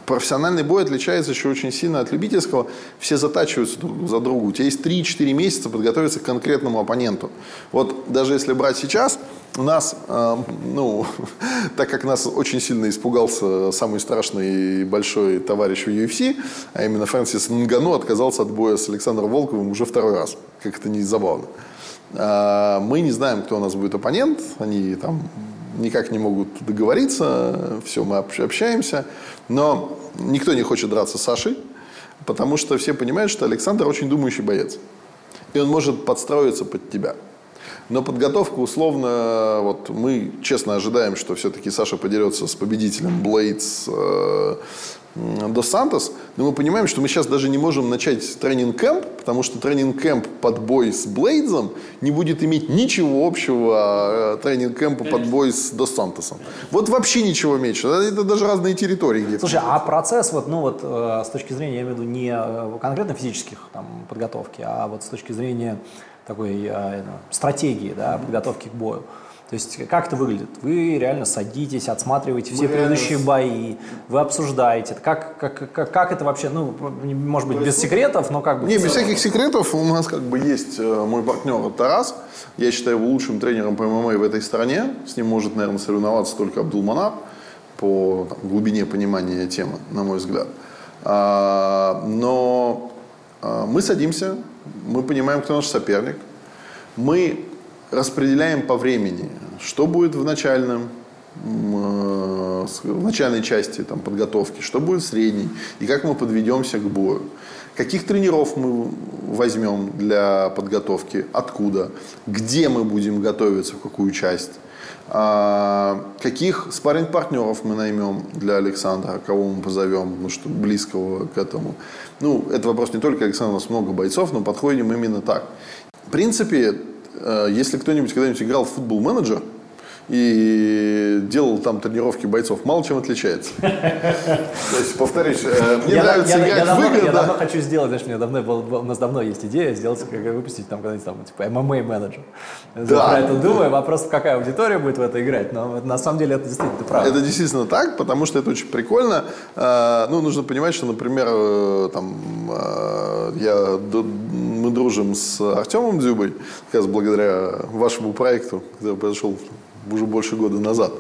профессиональный бой отличается еще очень сильно от любительского. Все затачиваются друг за друга. У тебя есть 3-4 месяца подготовиться к конкретному оппоненту. Вот даже если брать сейчас, у нас, э, ну, так как нас очень сильно испугался самый страшный и большой товарищ в UFC, а именно Фрэнсис Нгану отказался от боя с Александром Волковым уже второй раз. Как это не забавно. Э, мы не знаем, кто у нас будет оппонент. Они там никак не могут договориться, все, мы общаемся. Но никто не хочет драться с Сашей, потому что все понимают, что Александр очень думающий боец. И он может подстроиться под тебя. Но подготовка условно, вот мы честно ожидаем, что все-таки Саша подерется с победителем Блейдс э, Дос Сантос, но мы понимаем, что мы сейчас даже не можем начать тренинг-кэмп, потому что тренинг-кэмп под бой с Блейдзом не будет иметь ничего общего э, тренинг-кэмпа под бой с Дос Сантосом. Вот вообще ничего меньше. Это даже разные территории где-то. Слушай, а процесс, вот, ну вот э, с точки зрения, я имею в виду, не э, конкретно физических там, подготовки, а вот с точки зрения такой стратегии да, подготовки к бою. То есть как это выглядит? Вы реально садитесь, отсматриваете все предыдущие бои, вы обсуждаете. Как, как, как, как это вообще, ну, может быть, без секретов, но как бы... Не, без всяких секретов. У нас как бы есть э, мой партнер Тарас. Я считаю его лучшим тренером по ММА в этой стране. С ним может, наверное, соревноваться только Абдулманап по там, глубине понимания темы, на мой взгляд. А, но а, мы садимся, мы понимаем, кто наш соперник. Мы распределяем по времени, что будет в начальном, э, в начальной части там, подготовки, что будет в средней, и как мы подведемся к бою. Каких тренеров мы возьмем для подготовки, откуда, где мы будем готовиться, в какую часть. А, каких спарринг-партнеров мы наймем для Александра, кого мы позовем, ну, что близкого к этому. Ну, это вопрос не только Александра, у нас много бойцов, но подходим именно так. В принципе, э, если кто-нибудь когда-нибудь играл в футбол-менеджер и делал там тренировки бойцов, мало чем отличается. То есть, повторюсь, э, мне я, нравится я- я играть в игры, я да. давно хочу сделать, знаешь, у, меня давно, был- у нас давно есть идея сделать, как выпустить там когда-нибудь там, типа, ММА-менеджер. Да. про это думаю, вопрос, какая аудитория будет в это играть, но на самом деле это действительно ты прав. Это действительно так, потому что это очень прикольно. Э, Ну, нужно понимать, что, например, э, там, э, я, мы дружим с Артемом Дзюбой, как раз благодаря вашему проекту, который произошел уже больше года назад.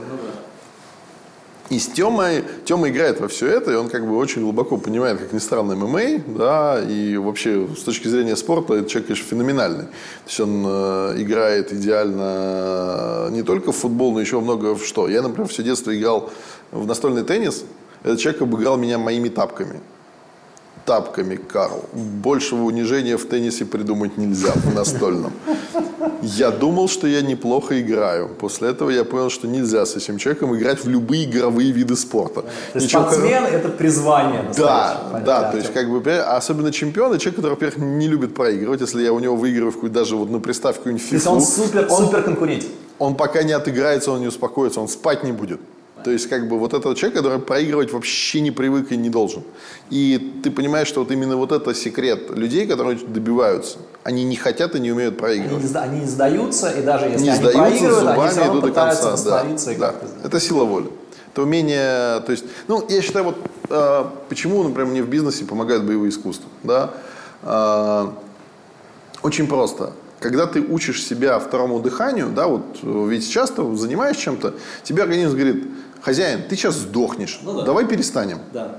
И с Темой, Тема играет во все это, и он как бы очень глубоко понимает, как ни странно, ММА, да, и вообще с точки зрения спорта этот человек, конечно, феноменальный. То есть он э, играет идеально э, не только в футбол, но еще много в что. Я, например, все детство играл в настольный теннис, этот человек обыграл меня моими тапками. Тапками, Карл. Большего унижения в теннисе придумать нельзя в настольном. Я думал, что я неплохо играю. После этого я понял, что нельзя с этим человеком играть в любые игровые виды спорта. То есть Ничего спортсмен – это призвание. Да, да, Артем. то есть как бы, а особенно чемпион, это человек, который, во-первых, не любит проигрывать. Если я у него выигрываю в даже вот, ну, представь какую-нибудь То есть фифу, он супер, он, супер конкурент. он пока не отыграется, он не успокоится, он спать не будет. То есть, как бы, вот этот человек, который проигрывать вообще не привык и не должен. И ты понимаешь, что вот именно вот это секрет людей, которые добиваются. Они не хотят и не умеют Они проигрывать. не, сда- они не сдаются, и даже если не они сдаются, проигрывают, они зубами все равно идут до конца. Да, восстановиться и да. как-то сделать. Это сила воли. Это умение, то есть, ну, я считаю, вот э, почему, например, мне в бизнесе помогают боевые искусства, да, Э, очень просто. Когда ты учишь себя второму дыханию, да, вот э, ведь часто занимаешь чем-то, тебе организм говорит, хозяин, ты сейчас сдохнешь, Ну да. давай перестанем. Да.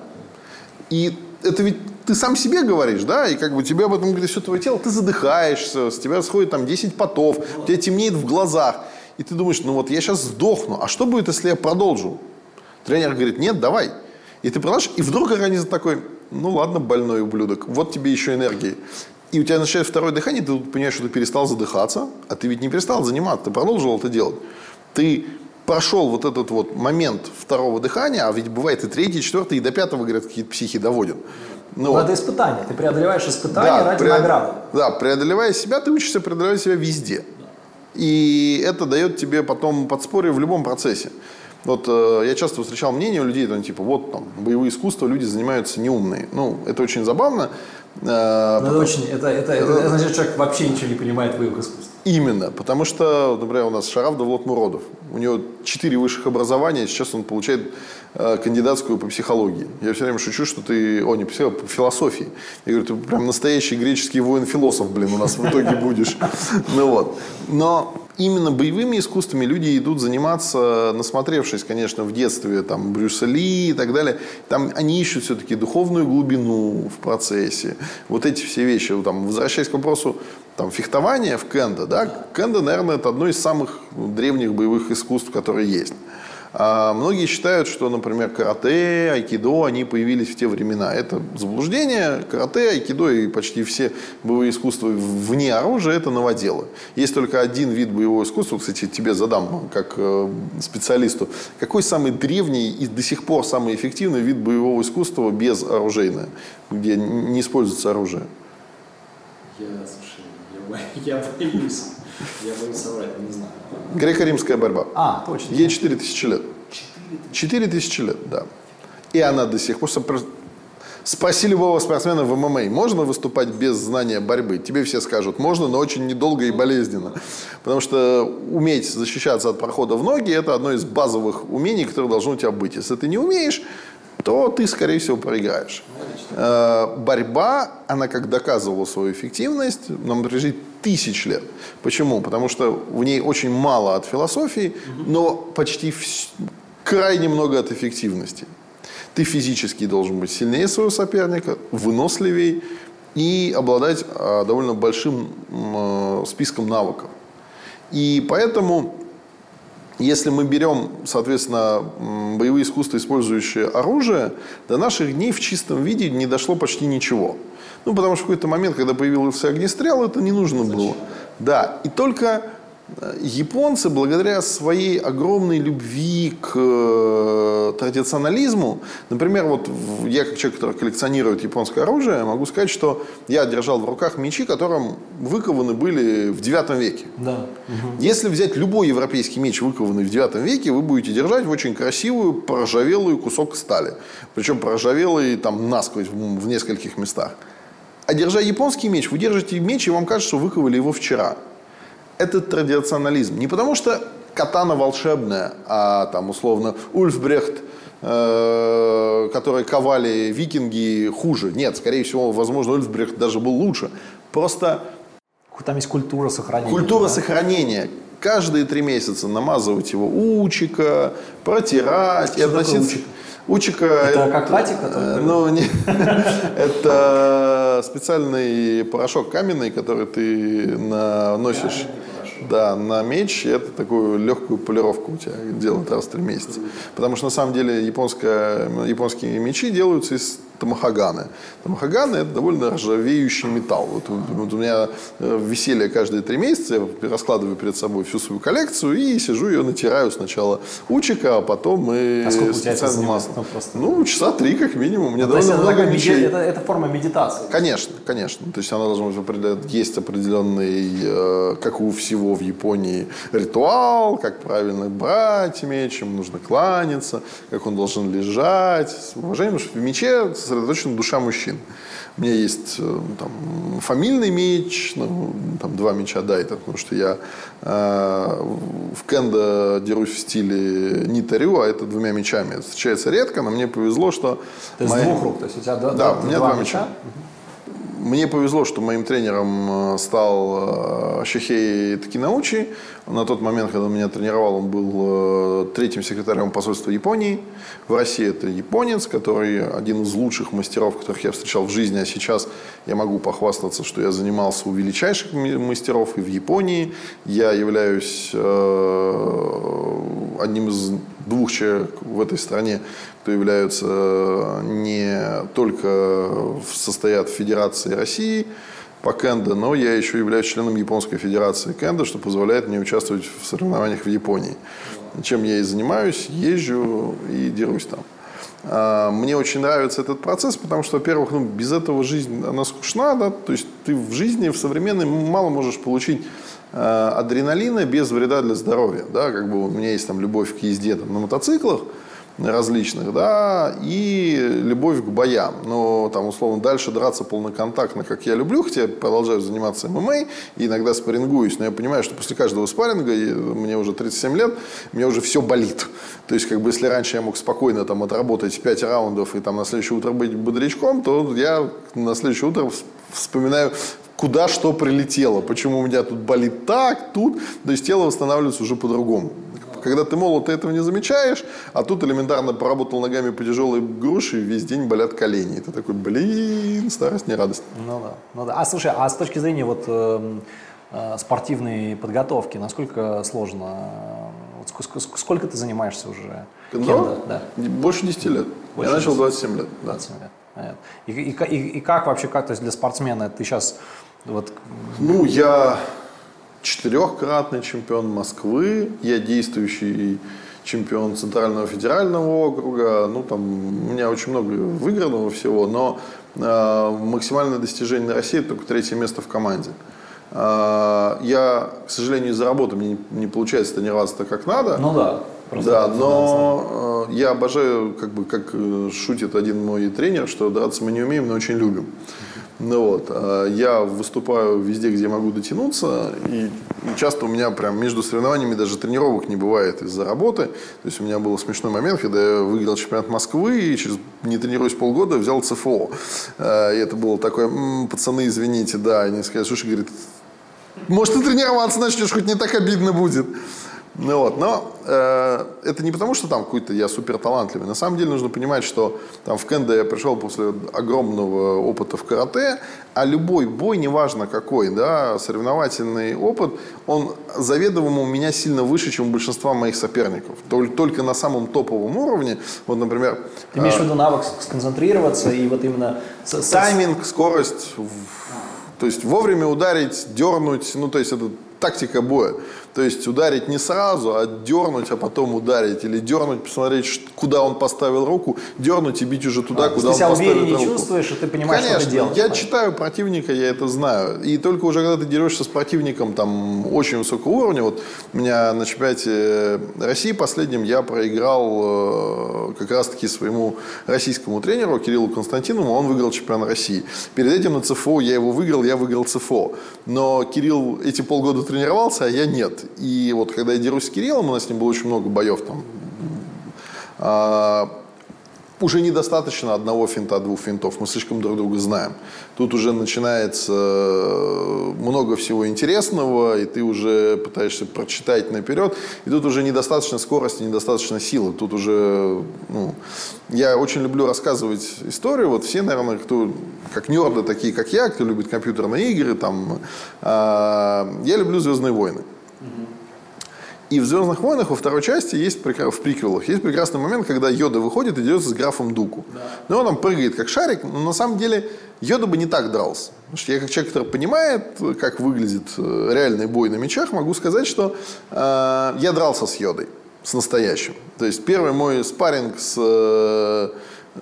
И это ведь ты сам себе говоришь, да, и как бы тебе об этом говорит все твое тело, ты задыхаешься, с тебя сходит там 10 потов, у тебя темнеет в глазах, и ты думаешь, ну вот я сейчас сдохну, а что будет, если я продолжу? Тренер говорит, нет, давай. И ты продолжаешь, и вдруг организм такой, ну ладно, больной ублюдок, вот тебе еще энергии. И у тебя начинает второе дыхание, ты понимаешь, что ты перестал задыхаться, а ты ведь не перестал заниматься, ты продолжил это делать. Ты прошел вот этот вот момент второго дыхания, а ведь бывает и третий, и четвертый, и до пятого, говорят, какие-то психи доводят. Ну, Но вот. это испытание. Ты преодолеваешь испытание ради пре- награды. Да, преодолевая себя, ты учишься преодолевать себя везде. И это дает тебе потом подспорье в любом процессе. Вот э, я часто встречал мнение у людей, там, типа, вот там, боевые искусства, люди занимаются неумные. Ну, это очень забавно. Э, Но это очень, это, это, это, это значит, что человек вообще ничего не понимает в боевых искусствах. Именно, потому что, например, у нас Шараф Давлот Муродов. У него четыре высших образования, сейчас он получает э, кандидатскую по психологии. Я все время шучу, что ты, о, не по психологии, по философии. Я говорю, ты прям настоящий греческий воин-философ, блин, у нас в итоге будешь. Ну вот. Но именно боевыми искусствами люди идут заниматься, насмотревшись, конечно, в детстве, там, Брюса Ли и так далее. Там они ищут все-таки духовную глубину в процессе. Вот эти все вещи. Там, возвращаясь к вопросу там, фехтования в кендо, да, кендо, наверное, это одно из самых древних боевых искусств, которые есть. А многие считают, что, например, карате, айкидо, они появились в те времена. Это заблуждение. Карате, айкидо и почти все боевые искусства вне оружия – это новоделы. Есть только один вид боевого искусства, кстати, тебе задам как э, специалисту. Какой самый древний и до сих пор самый эффективный вид боевого искусства без оружейное, где не используется оружие? Я, слушай, я, боюсь. Я боюсь соврать, не знаю. Греко-римская борьба. А, точно. Ей 4000 лет. 4000 лет, да. И она до сих пор... Спроси любого спортсмена в ММА, можно выступать без знания борьбы? Тебе все скажут, можно, но очень недолго и болезненно. Потому что уметь защищаться от прохода в ноги – это одно из базовых умений, которое должно у тебя быть. Если ты не умеешь, то ты, скорее всего, проиграешь. Э, Борьба, она как доказывала свою эффективность на протяжении тысяч лет. Почему? Потому что в ней очень мало от философии, но почти вс- крайне много от эффективности. Ты физически должен быть сильнее своего соперника, выносливее и обладать а, довольно большим э, списком навыков. И поэтому если мы берем, соответственно, боевые искусства, использующие оружие, до наших дней в чистом виде не дошло почти ничего. Ну, потому что в какой-то момент, когда появился огнестрел, это не нужно Зачем? было. Да, и только японцы, благодаря своей огромной любви к э, традиционализму, например, вот я как человек, который коллекционирует японское оружие, могу сказать, что я держал в руках мечи, которым выкованы были в 9 веке. Да. Угу. Если взять любой европейский меч, выкованный в 9 веке, вы будете держать в очень красивую, проржавелую кусок стали. Причем проржавелый там насквозь в нескольких местах. А держа японский меч, вы держите меч, и вам кажется, что выковали его вчера это традиционализм. Не потому что катана волшебная, а там условно Ульфбрехт, э, который ковали викинги, хуже. Нет, скорее всего, возможно, Ульфбрехт даже был лучше. Просто... Там есть культура сохранения. Культура да? сохранения. Каждые три месяца намазывать его учика, протирать Что и относиться... Учика... Это как патика? Э, ну, не, это специальный порошок каменный, который ты наносишь да, на меч. Это такую легкую полировку у тебя делают раз в три месяца. Потому что на самом деле японская, японские мечи делаются из тамахаганы. Тамахаганы – это довольно ржавеющий металл. Вот, вот у меня э, веселье каждые три месяца, я раскладываю перед собой всю свою коллекцию и сижу ее натираю сначала учика, а потом мы а специально маслом. Ну, просто... ну, часа три как минимум. Мне ну, довольно много мечей. Это, это форма медитации. Конечно, конечно. То есть она должна быть определенной, есть определенный, э, как у всего в Японии, ритуал, как правильно брать меч, ему нужно кланяться, как он должен лежать. С уважением, что в мече сосредоточена душа мужчин. У меня есть э, там, фамильный меч, ну, там два меча дайта, потому что я э, в кендо дерусь в стиле не тарю, а это двумя мечами. Это встречается редко, но мне повезло, что... То есть моя... двух рук, то есть у тебя да, да, у меня два, два меча. меча. Мне повезло, что моим тренером э, стал э, Шихей Такинаучи. На тот момент, когда он меня тренировал, он был э, третьим секретарем посольства Японии. В России это японец, который один из лучших мастеров, которых я встречал в жизни. А сейчас я могу похвастаться, что я занимался у величайших мастеров и в Японии. Я являюсь одним из двух человек в этой стране, кто являются э, не только состоят в Федерации России по кендо, но я еще являюсь членом Японской Федерации кендо, что позволяет мне участвовать в соревнованиях в Японии. Чем я и занимаюсь, езжу и дерусь там. А, мне очень нравится этот процесс, потому что, во-первых, ну, без этого жизнь, она скучна, да, то есть ты в жизни, в современной, мало можешь получить Э, адреналина без вреда для здоровья. Да, как бы у меня есть там любовь к езде там, на мотоциклах различных, да, и любовь к боям. Но там, условно, дальше драться полноконтактно, как я люблю, хотя я продолжаю заниматься ММА иногда спаррингуюсь, но я понимаю, что после каждого спарринга, мне уже 37 лет, мне уже все болит. То есть, как бы, если раньше я мог спокойно там отработать 5 раундов и там на следующее утро быть бодрячком, то я на следующее утро вспоминаю куда что прилетело, почему у меня тут болит так, тут. То есть тело восстанавливается уже по-другому. Когда ты молод, ты этого не замечаешь, а тут элементарно поработал ногами по тяжелой груши, и весь день болят колени. И ты такой, блин, старость не радость. Ну да, ну да. А слушай, а с точки зрения вот э, э, спортивной подготовки, насколько сложно? Вот сколько, ты занимаешься уже? Кендо? Да. Больше 10 лет. Больше Я начал 27 лет. 27 лет. Понятно. И, и, и, и как вообще, как, то есть для спортсмена, ты сейчас вот. Ну, я четырехкратный чемпион Москвы, я действующий чемпион Центрального федерального округа. Ну, там у меня очень много выигранного всего, но э, максимальное достижение на России только третье место в команде. Э, я, к сожалению, из-за работы мне не, не получается тренироваться так, как надо. Ну да. Да, но э, я обожаю, как бы, как шутит один мой тренер, что драться мы не умеем, но очень любим. Ну вот, а я выступаю везде, где могу дотянуться, и часто у меня прям между соревнованиями даже тренировок не бывает из-за работы. То есть у меня был смешной момент, когда я выиграл чемпионат Москвы и через не тренируясь полгода взял ЦФО. А, и это было такое, м-м, пацаны, извините, да, они сказали, слушай, говорит, может, ты тренироваться начнешь, хоть не так обидно будет. Ну вот, но э, это не потому, что там какой-то я супер талантливый. На самом деле нужно понимать, что там в кендо я пришел после огромного опыта в карате, а любой бой, неважно какой, да, соревновательный опыт, он заведомо у меня сильно выше, чем у большинства моих соперников. Только на самом топовом уровне, вот, например... Ты имеешь в виду навык сконцентрироваться и вот именно... Тайминг, скорость, то есть вовремя ударить, дернуть, ну то есть это тактика боя. То есть ударить не сразу, а дернуть, а потом ударить. Или дернуть, посмотреть, куда он поставил руку, дернуть и бить уже туда, а, куда он поставил руку. Ты себя увереннее чувствуешь, и ты понимаешь, Конечно, что ты делаешь. я читаю противника, я это знаю. И только уже когда ты дерешься с противником там очень высокого уровня, вот у меня на чемпионате России последнем я проиграл э, как раз-таки своему российскому тренеру Кириллу Константинову, он выиграл чемпионат России. Перед этим на ЦФО я его выиграл, я выиграл ЦФО. Но Кирилл эти полгода тренировался, а я нет. И вот когда я дерусь с Кириллом, у нас с ним было очень много боев там, а, уже недостаточно одного финта, двух финтов. Мы слишком друг друга знаем. Тут уже начинается э, много всего интересного, и ты уже пытаешься прочитать наперед. И тут уже недостаточно скорости, недостаточно силы. Тут уже, ну, я очень люблю рассказывать историю. Вот все, наверное, кто, как нерды, такие как я, кто любит компьютерные игры, там, э, я люблю «Звездные войны». И в «Звездных войнах» во второй части есть, в приквелах, есть прекрасный момент, когда Йода выходит и дерется с графом Дуку. Да. Ну, он там прыгает как шарик, но на самом деле Йода бы не так дрался. Потому что я как человек, который понимает, как выглядит э, реальный бой на мечах, могу сказать, что э, я дрался с Йодой, с настоящим. То есть первый мой спарринг с... Э,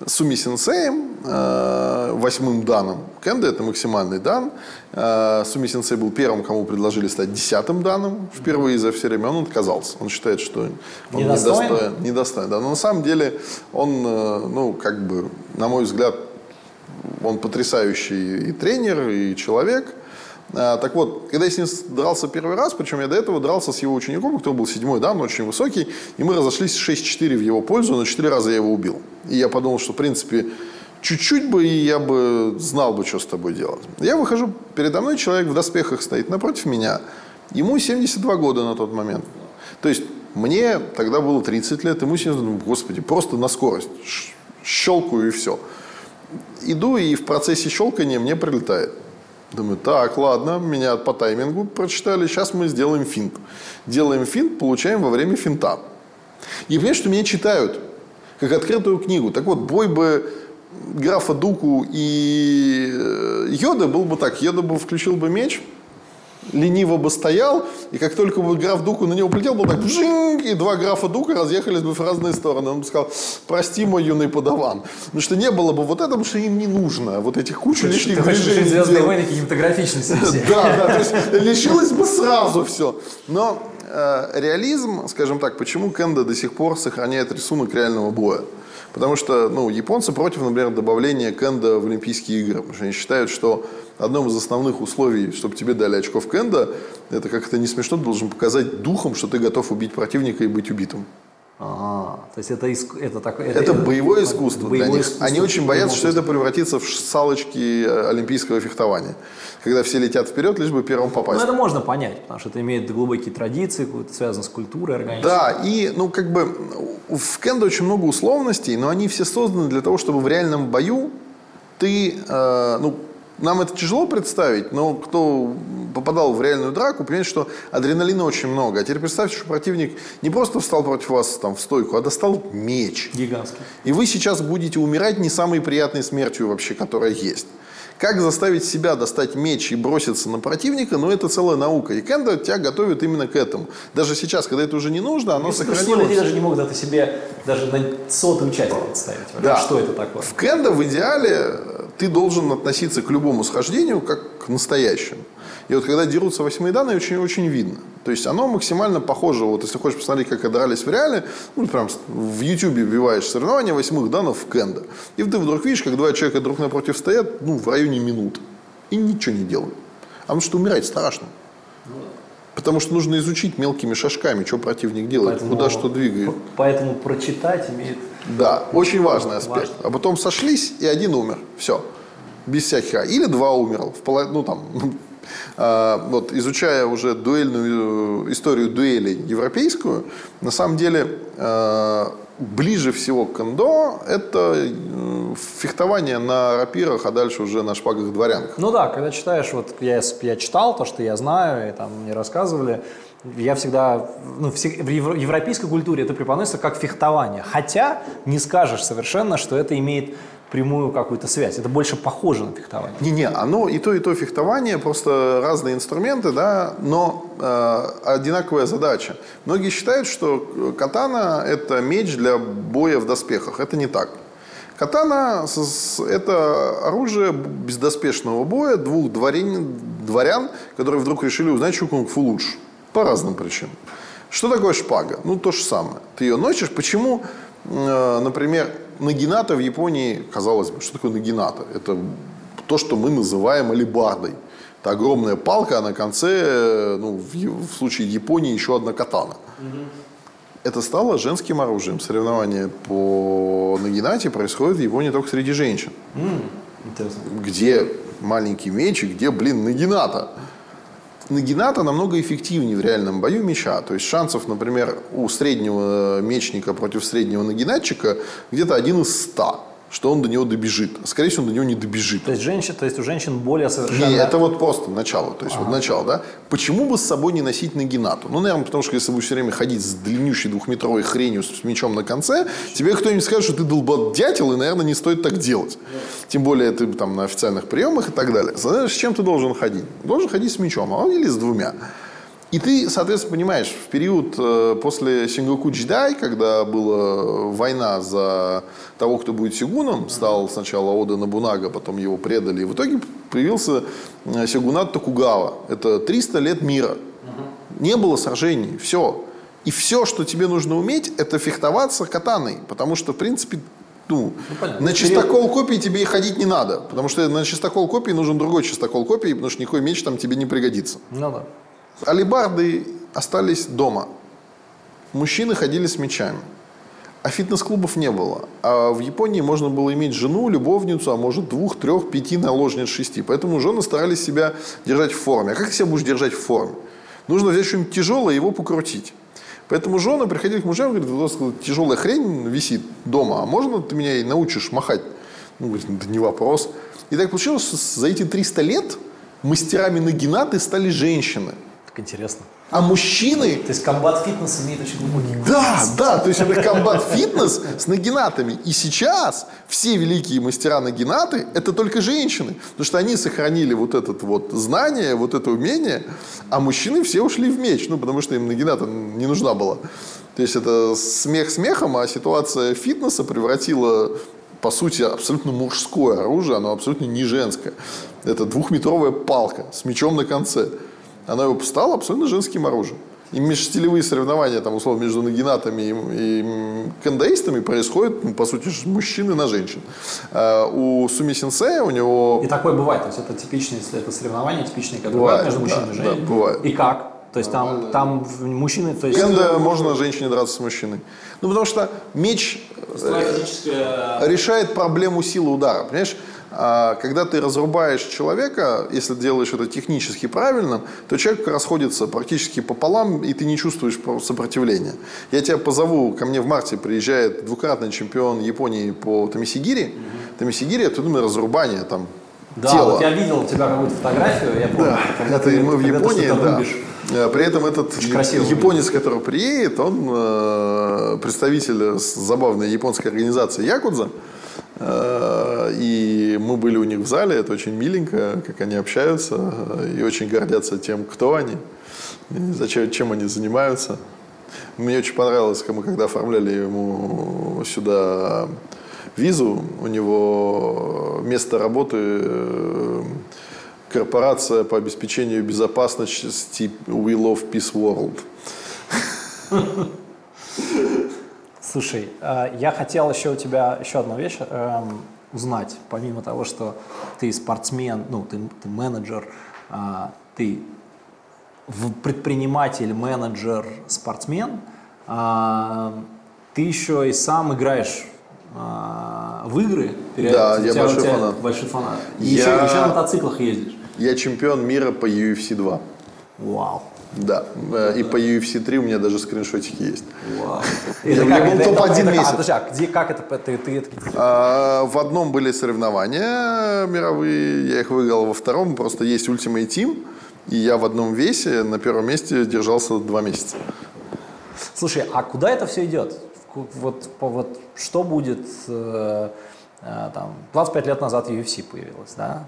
Суми Сенсеем, э, восьмым данным. Кенда это максимальный дан. Э, Суми Сенсей был первым, кому предложили стать десятым данным. Впервые за все время он отказался. Он считает, что он недостоин. недостоин. недостоин да. Но на самом деле он, э, ну, как бы, на мой взгляд, он потрясающий и тренер, и человек – так вот, когда я с ним дрался первый раз, причем я до этого дрался с его учеником, который был седьмой дан, очень высокий, и мы разошлись 6-4 в его пользу, но 4 раза я его убил. И я подумал, что, в принципе, чуть-чуть бы, и я бы знал бы, что с тобой делать. Я выхожу, передо мной человек в доспехах стоит напротив меня. Ему 72 года на тот момент. То есть мне тогда было 30 лет, ему 72, господи, просто на скорость. Щелкаю и все. Иду, и в процессе щелкания мне прилетает. Думаю, так, ладно, меня по таймингу прочитали, сейчас мы сделаем финт. Делаем финт, получаем во время финта. И понимаешь, что меня читают, как открытую книгу. Так вот, бой бы графа Дуку и э, Йода был бы так. Йода бы включил бы меч, лениво бы стоял, и как только бы граф Дуку на него полетел, был так бжинг, и два графа Дука разъехались бы в разные стороны. Он бы сказал, прости, мой юный подаван. Потому что не было бы вот этого, потому что им не нужно. Вот этих кучу лишних движений. Звездные войны кинематографичности Да, да, то есть лишилось бы сразу все. Но э, реализм, скажем так, почему Кенда до сих пор сохраняет рисунок реального боя? Потому что ну, японцы против, например, добавления кенда в Олимпийские игры. Потому что они считают, что одном из основных условий, чтобы тебе дали очков кенда, это как это не смешно, ты должен показать духом, что ты готов убить противника и быть убитым. Ага, то есть это, иск... это такое... Это, это боевое искусство боевое для них. Искусство Они очень боятся, что это превратится в салочки э, олимпийского фехтования. Когда все летят вперед, лишь бы первым попасть. Ну, это можно понять, потому что это имеет глубокие традиции, связано с культурой организма. Да, и, ну, как бы, в кендо очень много условностей, но они все созданы для того, чтобы в реальном бою ты, э, ну, нам это тяжело представить, но кто попадал в реальную драку, понимает, что адреналина очень много. А теперь представьте, что противник не просто встал против вас там, в стойку, а достал меч. Гигантский. И вы сейчас будете умирать не самой приятной смертью вообще, которая есть. Как заставить себя достать меч и броситься на противника, ну, это целая наука. И кендо тебя готовит именно к этому. Даже сейчас, когда это уже не нужно, оно сохранилось. Люди даже не могут это себе даже на сотую часть представить. Да. Что это такое? В кендо в идеале ты должен относиться к любому схождению как к настоящему. И вот когда дерутся восьмые данные, очень, очень видно. То есть оно максимально похоже, вот если хочешь посмотреть, как дрались в реале, ну, прям в YouTube вбиваешь соревнования восьмых данных в кендо. И ты вдруг видишь, как два человека друг напротив стоят, ну, в районе минуты. И ничего не делают. А потому что умирать страшно. Потому что нужно изучить мелкими шажками, что противник делает, поэтому, куда что двигает. Поэтому прочитать имеет... Да, очень важный аспект. Важно. А потом сошлись, и один умер. Все. Без всяких... Или два умерло. Ну, там, А, вот, изучая уже дуэльную э, историю дуэли европейскую, на самом деле э, ближе всего к кендо это э, фехтование на рапирах, а дальше уже на шпагах дворянках. Ну да, когда читаешь, вот я, я читал то, что я знаю, и там мне рассказывали, я всегда, ну, в европейской культуре это преподносится как фехтование. Хотя не скажешь совершенно, что это имеет прямую какую-то связь. Это больше похоже на фехтование. Не-не, оно и то, и то фехтование, просто разные инструменты, да, но э, одинаковая задача. Многие считают, что катана – это меч для боя в доспехах. Это не так. Катана – это оружие бездоспешного боя двух дворян, дворян, которые вдруг решили узнать, что кунг-фу лучше. По разным причинам. Что такое шпага? Ну, то же самое. Ты ее носишь. Почему, э, например, нагината в Японии, казалось бы, что такое нагината? Это то, что мы называем алибардой. Это огромная палка, а на конце, э, ну, в, в случае Японии, еще одна катана. Угу. Это стало женским оружием. Соревнования по нагинате происходят в Японии только среди женщин. Mm, где маленький меч и где, блин, нагината. Нагината намного эффективнее в реальном бою меча. То есть шансов, например, у среднего мечника против среднего нагинатчика где-то один из ста что он до него добежит. Скорее всего, он до него не добежит. То есть, женщин, то есть у женщин более совершенно... Не, это вот просто начало. То есть ага. вот начало, да. Почему бы с собой не носить нагинату? Ну, наверное, потому что если будешь все время ходить с длиннющей двухметровой хренью с мечом на конце, тебе кто-нибудь скажет, что ты долбат дятел, и, наверное, не стоит так делать. Тем более ты там на официальных приемах и так далее. Знаешь, с чем ты должен ходить? Должен ходить с мечом, а он или с двумя. И ты, соответственно, понимаешь, в период э, после Сингоку Джидай, когда была война за того, кто будет сигуном, стал сначала Ода Набунага, потом его предали, и в итоге появился э, сигунат Токугава. Это 300 лет мира. Не было сражений, все. И все, что тебе нужно уметь, это фехтоваться катаной, потому что, в принципе, ну, ну на чистокол копии тебе и ходить не надо, потому что на чистокол копии нужен другой чистокол копии, потому что никакой меч там тебе не пригодится. Ну да. Алибарды остались дома. Мужчины ходили с мечами. А фитнес-клубов не было. А в Японии можно было иметь жену, любовницу, а может двух, трех, пяти наложниц, шести. Поэтому жены старались себя держать в форме. А как себя будешь держать в форме? Нужно взять что-нибудь тяжелое и его покрутить. Поэтому жены приходили к мужам и говорят, у вас тяжелая хрень висит дома, а можно ты меня и научишь махать? Ну, говорит, это не вопрос. И так получилось, что за эти 300 лет мастерами нагинаты стали женщины. Так интересно. А мужчины... То есть комбат-фитнес имеет очень глубокий Да, да, то есть это комбат-фитнес с нагинатами. И сейчас все великие мастера нагинаты – это только женщины. Потому что они сохранили вот это вот знание, вот это умение, а мужчины все ушли в меч. Ну, потому что им нагината не нужна была. То есть это смех смехом, а ситуация фитнеса превратила по сути, абсолютно мужское оружие, оно абсолютно не женское. Это двухметровая палка с мечом на конце она его стала абсолютно женским оружием. И межстилевые соревнования, там, условно, между нагинатами и, и кандаистами происходят, ну, по сути, мужчины на женщин. А у Суми Сенсея у него... И такое бывает, то есть это типичные, это соревнования типичные, которые бывает, между мужчиной да, и женщиной. Да, бывает. И как? То есть там, там мужчины... То есть... Кенда можно женщине драться с мужчиной. Ну, потому что меч э, решает проблему силы удара. Понимаешь? А когда ты разрубаешь человека, если делаешь это технически правильно, то человек расходится практически пополам, и ты не чувствуешь сопротивления. Я тебя позову, ко мне в марте приезжает двукратный чемпион Японии по Тамисигири. Угу. Тамисигири – это, думаю, разрубание там, да, тела. Вот я видел у тебя какую-то фотографию, я помню. Да, это мы в Японии, да. Рубишь. Э, при этом этот японец, который приедет, он э, представитель забавной японской организации Якудза. Э, и мы были у них в зале, это очень миленько, как они общаются, э, и очень гордятся тем, кто они, зачем, чем они занимаются. Мне очень понравилось, мы когда оформляли ему сюда визу, у него место работы э, корпорация по обеспечению безопасности We Love Peace World. Слушай, э, я хотел еще у тебя еще одну вещь эм, узнать. Помимо того, что ты спортсмен, ну, ты, ты менеджер, э, ты предприниматель, менеджер, спортсмен, э, ты еще и сам играешь в игры. Да, я большой фанат. Большой фанат. И я... еще, еще на мотоциклах ездишь. Я чемпион мира по UFC 2. Вау. Да. Э, И по UFC 3 у меня даже скриншотики есть. Вау. Я- у меня был топ-один месяц. А, подожди, а где, как это, ты, ты это- А, В одном были соревнования мировые, я их выиграл во втором, просто есть Ultimate Team, и я в одном весе на первом месте держался два месяца. Слушай, а куда это все идет? Вот, вот что будет э, э, там 25 лет назад UFC появилась, да?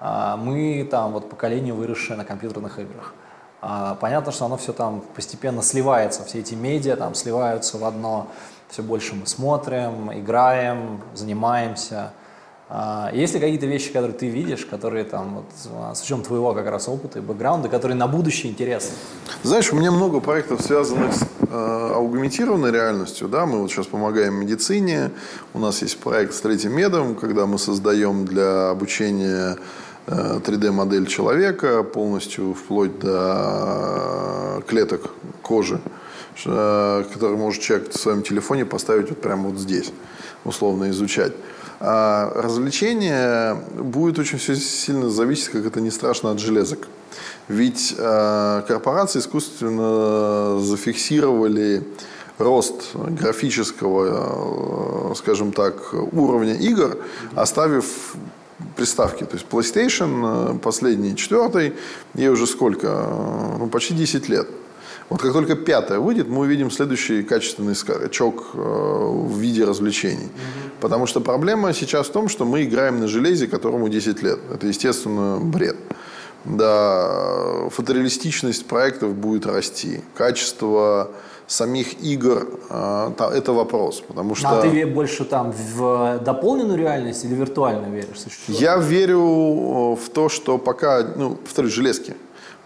А мы там вот поколение выросшее на компьютерных играх. А, понятно, что оно все там постепенно сливается, все эти медиа там сливаются в одно. Все больше мы смотрим, играем, занимаемся. А, есть ли какие-то вещи, которые ты видишь, которые там, вот, а, с учетом твоего как раз опыта и бэкграунда, которые на будущее интересны? Знаешь, у меня много проектов, связанных с э, аугментированной реальностью. Да? Мы вот сейчас помогаем медицине. У нас есть проект с третьим медом, когда мы создаем для обучения 3D-модель человека полностью вплоть до клеток кожи, э, который может человек в своем телефоне поставить вот прямо вот здесь, условно изучать. А развлечение будет очень все сильно зависеть, как это не страшно, от железок. Ведь э, корпорации искусственно зафиксировали рост графического, э, скажем так, уровня игр, оставив приставки. То есть PlayStation э, последний, четвертый, ей уже сколько? Ну, почти 10 лет. Вот как только пятая выйдет, мы увидим следующий качественный скачок э, в виде развлечений. Потому что проблема сейчас в том, что мы играем на железе, которому 10 лет. Это, естественно, бред. Да, фотореалистичность проектов будет расти. Качество самих игр э, та- это вопрос. Потому что... А ты больше там в дополненную реальность или виртуально веришь? Я верю э, в то, что пока, ну, повторюсь, железки.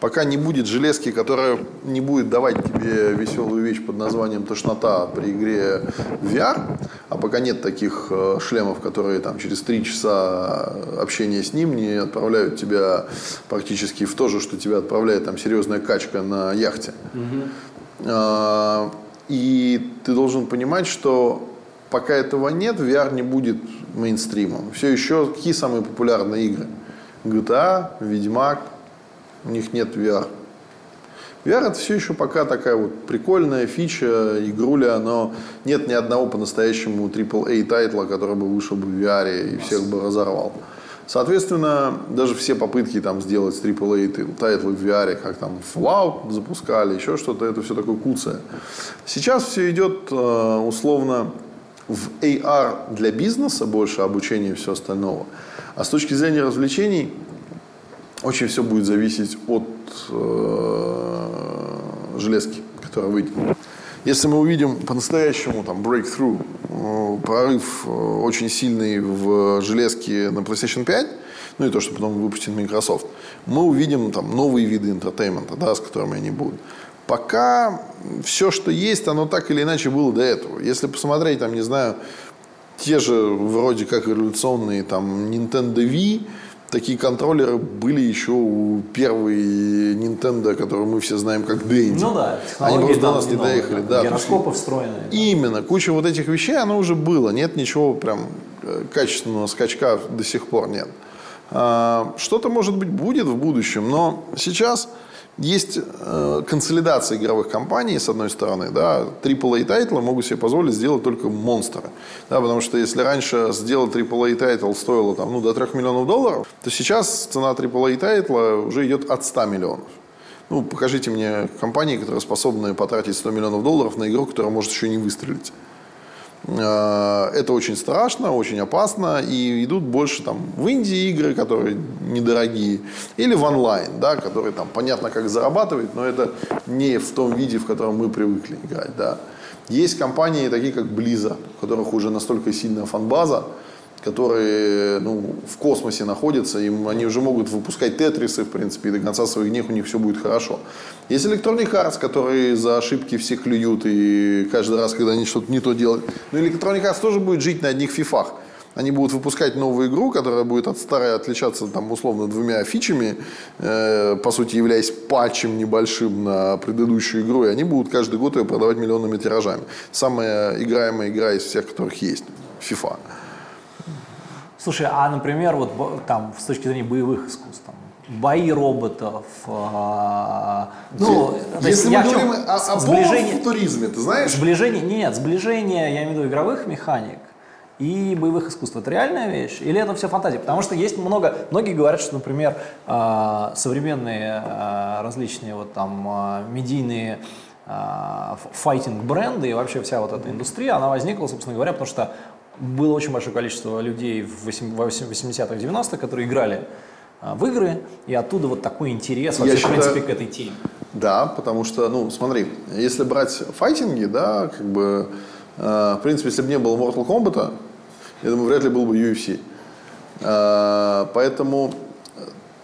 Пока не будет железки, которая не будет давать тебе веселую вещь под названием тошнота при игре VR, а пока нет таких э, шлемов, которые там через три часа общения с ним не отправляют тебя практически в то же, что тебя отправляет там серьезная качка на яхте. А, И ты должен понимать, что пока этого нет, VR не будет мейнстримом. Все еще какие самые популярные игры? GTA, Ведьмак, у них нет VR. VR это все еще пока такая вот прикольная фича, игруля, но нет ни одного по-настоящему AAA тайтла, который бы вышел бы в VR и всех бы разорвал. Соответственно, даже все попытки там сделать AAA тайтлы в VR, как там Fallout запускали, еще что-то, это все такое куцое. Сейчас все идет э, условно в AR для бизнеса, больше обучения и все остального. А с точки зрения развлечений, очень все будет зависеть от э, железки, которая выйдет. Если мы увидим по-настоящему там breakthrough, э, прорыв э, очень сильный в железке на PlayStation 5, ну и то, что потом выпустит Microsoft, мы увидим там новые виды интертеймента, да, с которыми они будут. Пока все, что есть, оно так или иначе было до этого. Если посмотреть, там, не знаю, те же вроде как революционные там Nintendo Wii, такие контроллеры были еще у первой Nintendo, которую мы все знаем как Dendy. Ну да, Они просто до нас не новые, доехали. да, Да, Гироскопы встроенные. Именно. Куча вот этих вещей, оно уже было. Нет ничего прям э, качественного скачка до сих пор нет. А, Что-то, может быть, будет в будущем, но сейчас есть э, консолидация игровых компаний, с одной стороны, да, AAA тайтлы могут себе позволить сделать только монстры, да, потому что если раньше сделать AAA тайтл стоило там, ну, до 3 миллионов долларов, то сейчас цена AAA тайтла уже идет от 100 миллионов. Ну, покажите мне компании, которые способны потратить 100 миллионов долларов на игру, которая может еще не выстрелить. Э, Это очень страшно, очень опасно, и идут больше там в инди игры, которые недорогие, или в онлайн, да, которые там понятно как зарабатывать, но это не в том виде, в котором мы привыкли играть, да. Есть компании такие как Blizzard, у которых уже настолько сильная фанбаза, которые ну, в космосе находятся, им, они уже могут выпускать тетрисы, в принципе, и до конца своих дней у них все будет хорошо. Есть Electronic Arts, которые за ошибки все клюют, и каждый раз, когда они что-то не то делают. Но Electronic Arts тоже будет жить на одних фифах. Они будут выпускать новую игру, которая будет от старой отличаться там условно двумя фичами, э, по сути являясь патчем небольшим на предыдущую игру, и они будут каждый год ее продавать миллионными тиражами. Самая играемая игра из всех, которых есть, FIFA. Слушай, а, например, вот там с точки зрения боевых искусств, там, бои роботов. а, ну, есть Если я мы в чем- говорим о, о сближение, туризме, ты знаешь? сближение, нет, сближение, я имею в виду игровых механик и боевых искусств. Это реальная вещь? Или это все фантазия? Потому что есть много, многие говорят, что, например, а, современные а, различные вот там медийные а, ф- файтинг-бренды и вообще вся вот эта индустрия, она возникла, собственно говоря, потому что было очень большое количество людей в 80-х, 90-х, которые играли а, в игры, и оттуда вот такой интерес вообще, Я в считаю- принципе, к этой теме. Да, потому что, ну, смотри, если брать файтинги, да, как бы, э, в принципе, если бы не было Mortal Kombat, я думаю, вряд ли был бы UFC. Э, поэтому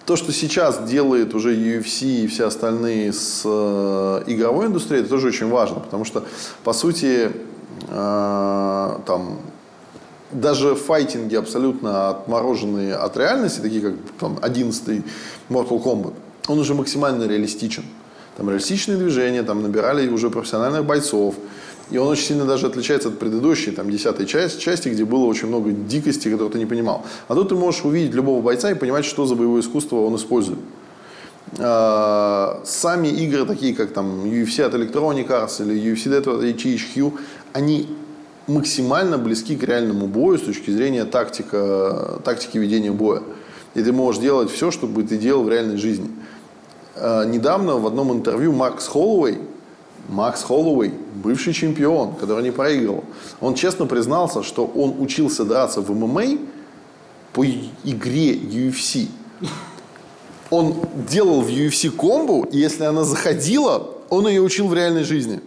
то, что сейчас делает уже UFC и все остальные с э, игровой индустрией, это тоже очень важно, потому что, по сути, э, там, даже файтинги абсолютно отмороженные от реальности, такие как там 11 Mortal Kombat, он уже максимально реалистичен. Там реалистичные движения, там набирали уже профессиональных бойцов. И он очень сильно даже отличается от предыдущей, там, десятой части, части, где было очень много дикости, которую ты не понимал. А тут ты можешь увидеть любого бойца и понимать, что за боевое искусство он использует. А, Сами игры, такие как там UFC от Electronic Arts или UFC от THQ, они максимально близки к реальному бою с точки зрения тактика, тактики ведения боя. И ты можешь делать все, что бы ты делал в реальной жизни. А, Недавно в одном интервью Макс Холлоуэй, Макс Холлоуэй, бывший чемпион, который не проигрывал, он честно признался, что он учился драться в ММА по игре UFC. Он делал в UFC комбу, и если она заходила, он ее учил в реальной жизни.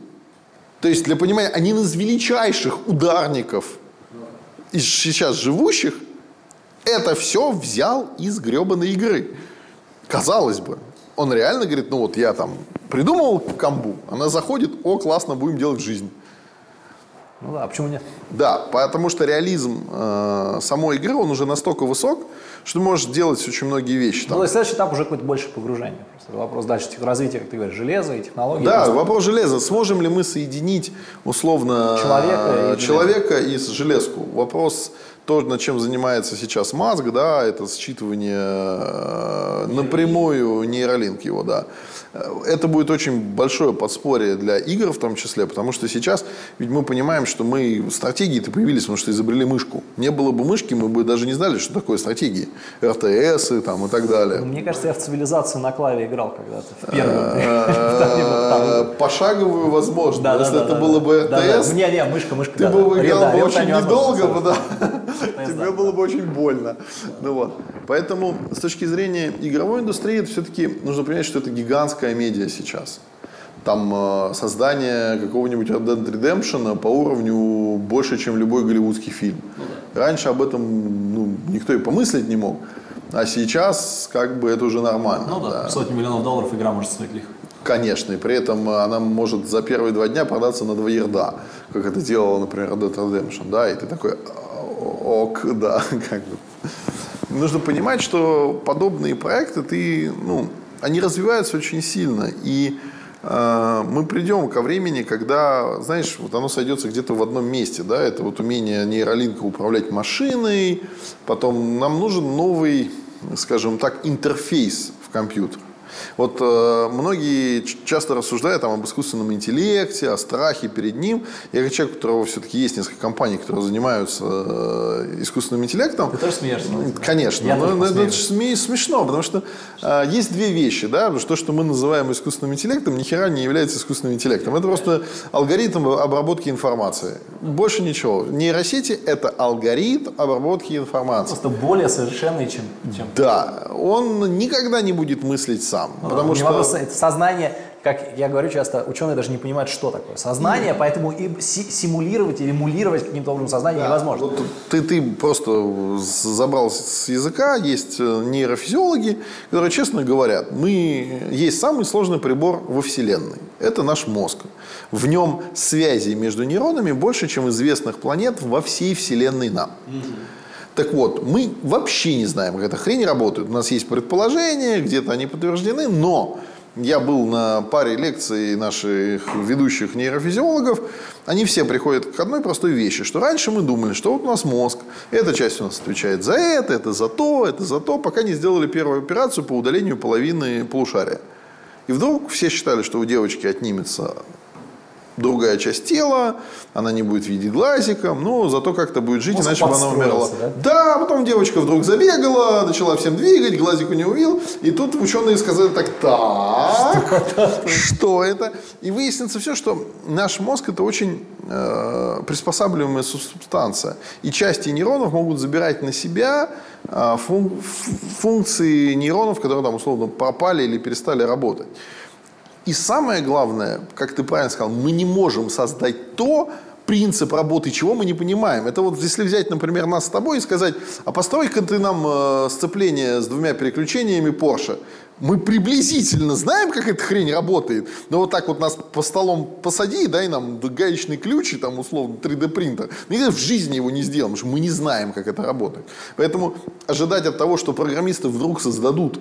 То есть, для понимания, один из величайших ударников из сейчас живущих это все взял из гребаной игры. Казалось бы. Он реально говорит, ну вот я там придумал комбу, она заходит, о, классно, будем делать жизнь. Ну да, а почему нет? Да, потому что реализм э, самой игры, он уже настолько высок, что ты можешь делать очень многие вещи. Ну, Там. то есть следующий этап уже какое-то больше погружение. Просто вопрос дальше развития, как ты говоришь, железа и технологий. Да, Просто вопрос железа. Сможем ли мы соединить условно Человека и э, человека и железку? Вопрос то, над чем занимается сейчас Маск, да, это считывание э, напрямую нейролинк его, да. Э, Это будет очень большое подспорье для игр в том числе, потому что сейчас ведь мы понимаем, что мы стратегии-то появились, потому что изобрели мышку. Не было бы мышки, мы бы даже не знали, что такое стратегии. РТС и, там, и так далее. Мне кажется, я в цивилизацию на клаве играл когда-то. В первую. Там, там. Э, Пошаговую возможно. Если это было бы. РТС, Не, не, мышка, мышка. ты бы играл бы очень недолго, да. Тебе было бы очень больно. Ну вот. Поэтому с точки зрения игровой индустрии, все-таки нужно понимать, что это гигантская медиа сейчас. Там э, создание какого-нибудь Red Dead Redemption по уровню больше, чем любой голливудский фильм. Раньше об этом ну, никто и помыслить не мог. А сейчас как бы это уже нормально. Ну да, сотни миллионов долларов игра может стоить легко. Конечно, и при этом она может за первые два дня продаться на два ерда, как это делала, например, Dead Redemption, да, и ты такой, ок, да, как бы. Нужно понимать, что подобные проекты, ты, ну, они развиваются очень сильно, и э, мы придем ко времени, когда, знаешь, вот оно сойдется где-то в одном месте, да, это вот умение нейролинка управлять машиной, потом нам нужен новый, скажем так, интерфейс в компьютер. Вот э, многие часто рассуждают там, об искусственном интеллекте, о страхе перед ним. Я как человек, у которого все-таки есть несколько компаний, которые занимаются э, искусственным интеллектом. Ты тоже смеешься? Конечно, Я но, тоже но это ж сме- смешно, потому что э, есть две вещи, да, то, что мы называем искусственным интеллектом, ни хера не является искусственным интеллектом. Это просто алгоритм обработки информации. Больше ничего. Нейросети – это алгоритм обработки информации. Просто более совершенный, чем... чем Да, он никогда не будет мыслить сам, Ну, потому не что вопрос, сознание, как я говорю часто, ученые даже не понимают, что такое сознание, поэтому и си- симулировать или эмулировать каким-то образом сознание невозможно. Вот ты, ты просто забрал с языка, есть э, нейрофизиологи, которые честно говорят, мы есть самый сложный прибор во Вселенной. Это наш мозг. В нем связей между нейронами больше, чем известных планет во всей Вселенной нам. Так вот, мы вообще не знаем, как эта хрень работает. У нас есть предположения, где-то они подтверждены, но я был на паре лекций наших ведущих нейрофизиологов, они все приходят к одной простой вещи, что раньше мы думали, что вот у нас мозг, эта часть у нас отвечает за это, это за то, это за то, пока не сделали первую операцию по удалению половины полушария. И вдруг все считали, что у девочки отнимется другая часть тела, она не будет видеть глазиком, но зато как-то будет жить, Мозг иначе бы она умерла. да? Да, потом девочка вдруг забегала, начала всем двигать, глазик у нее увидел, и тут ученые сказали так, так, что это? И выяснится все, что наш мозг это очень э, приспосабливаемая субстанция, и части нейронов могут забирать на себя э, фун- функции нейронов, которые там условно пропали или перестали работать. И самое главное, как ты правильно сказал, мы не можем создать то, принцип работы чего мы не понимаем. Это вот если взять, например, нас с тобой и сказать, а построй-ка ты нам э, сцепление с двумя переключениями Porsche. Мы приблизительно знаем, как эта хрень работает, но вот так вот нас по столом посади, дай нам гаечный ключ и там условно 3D принтер. Никогда в жизни его не сделаем, потому что мы не знаем, как это работает. Поэтому ожидать от того, что программисты вдруг создадут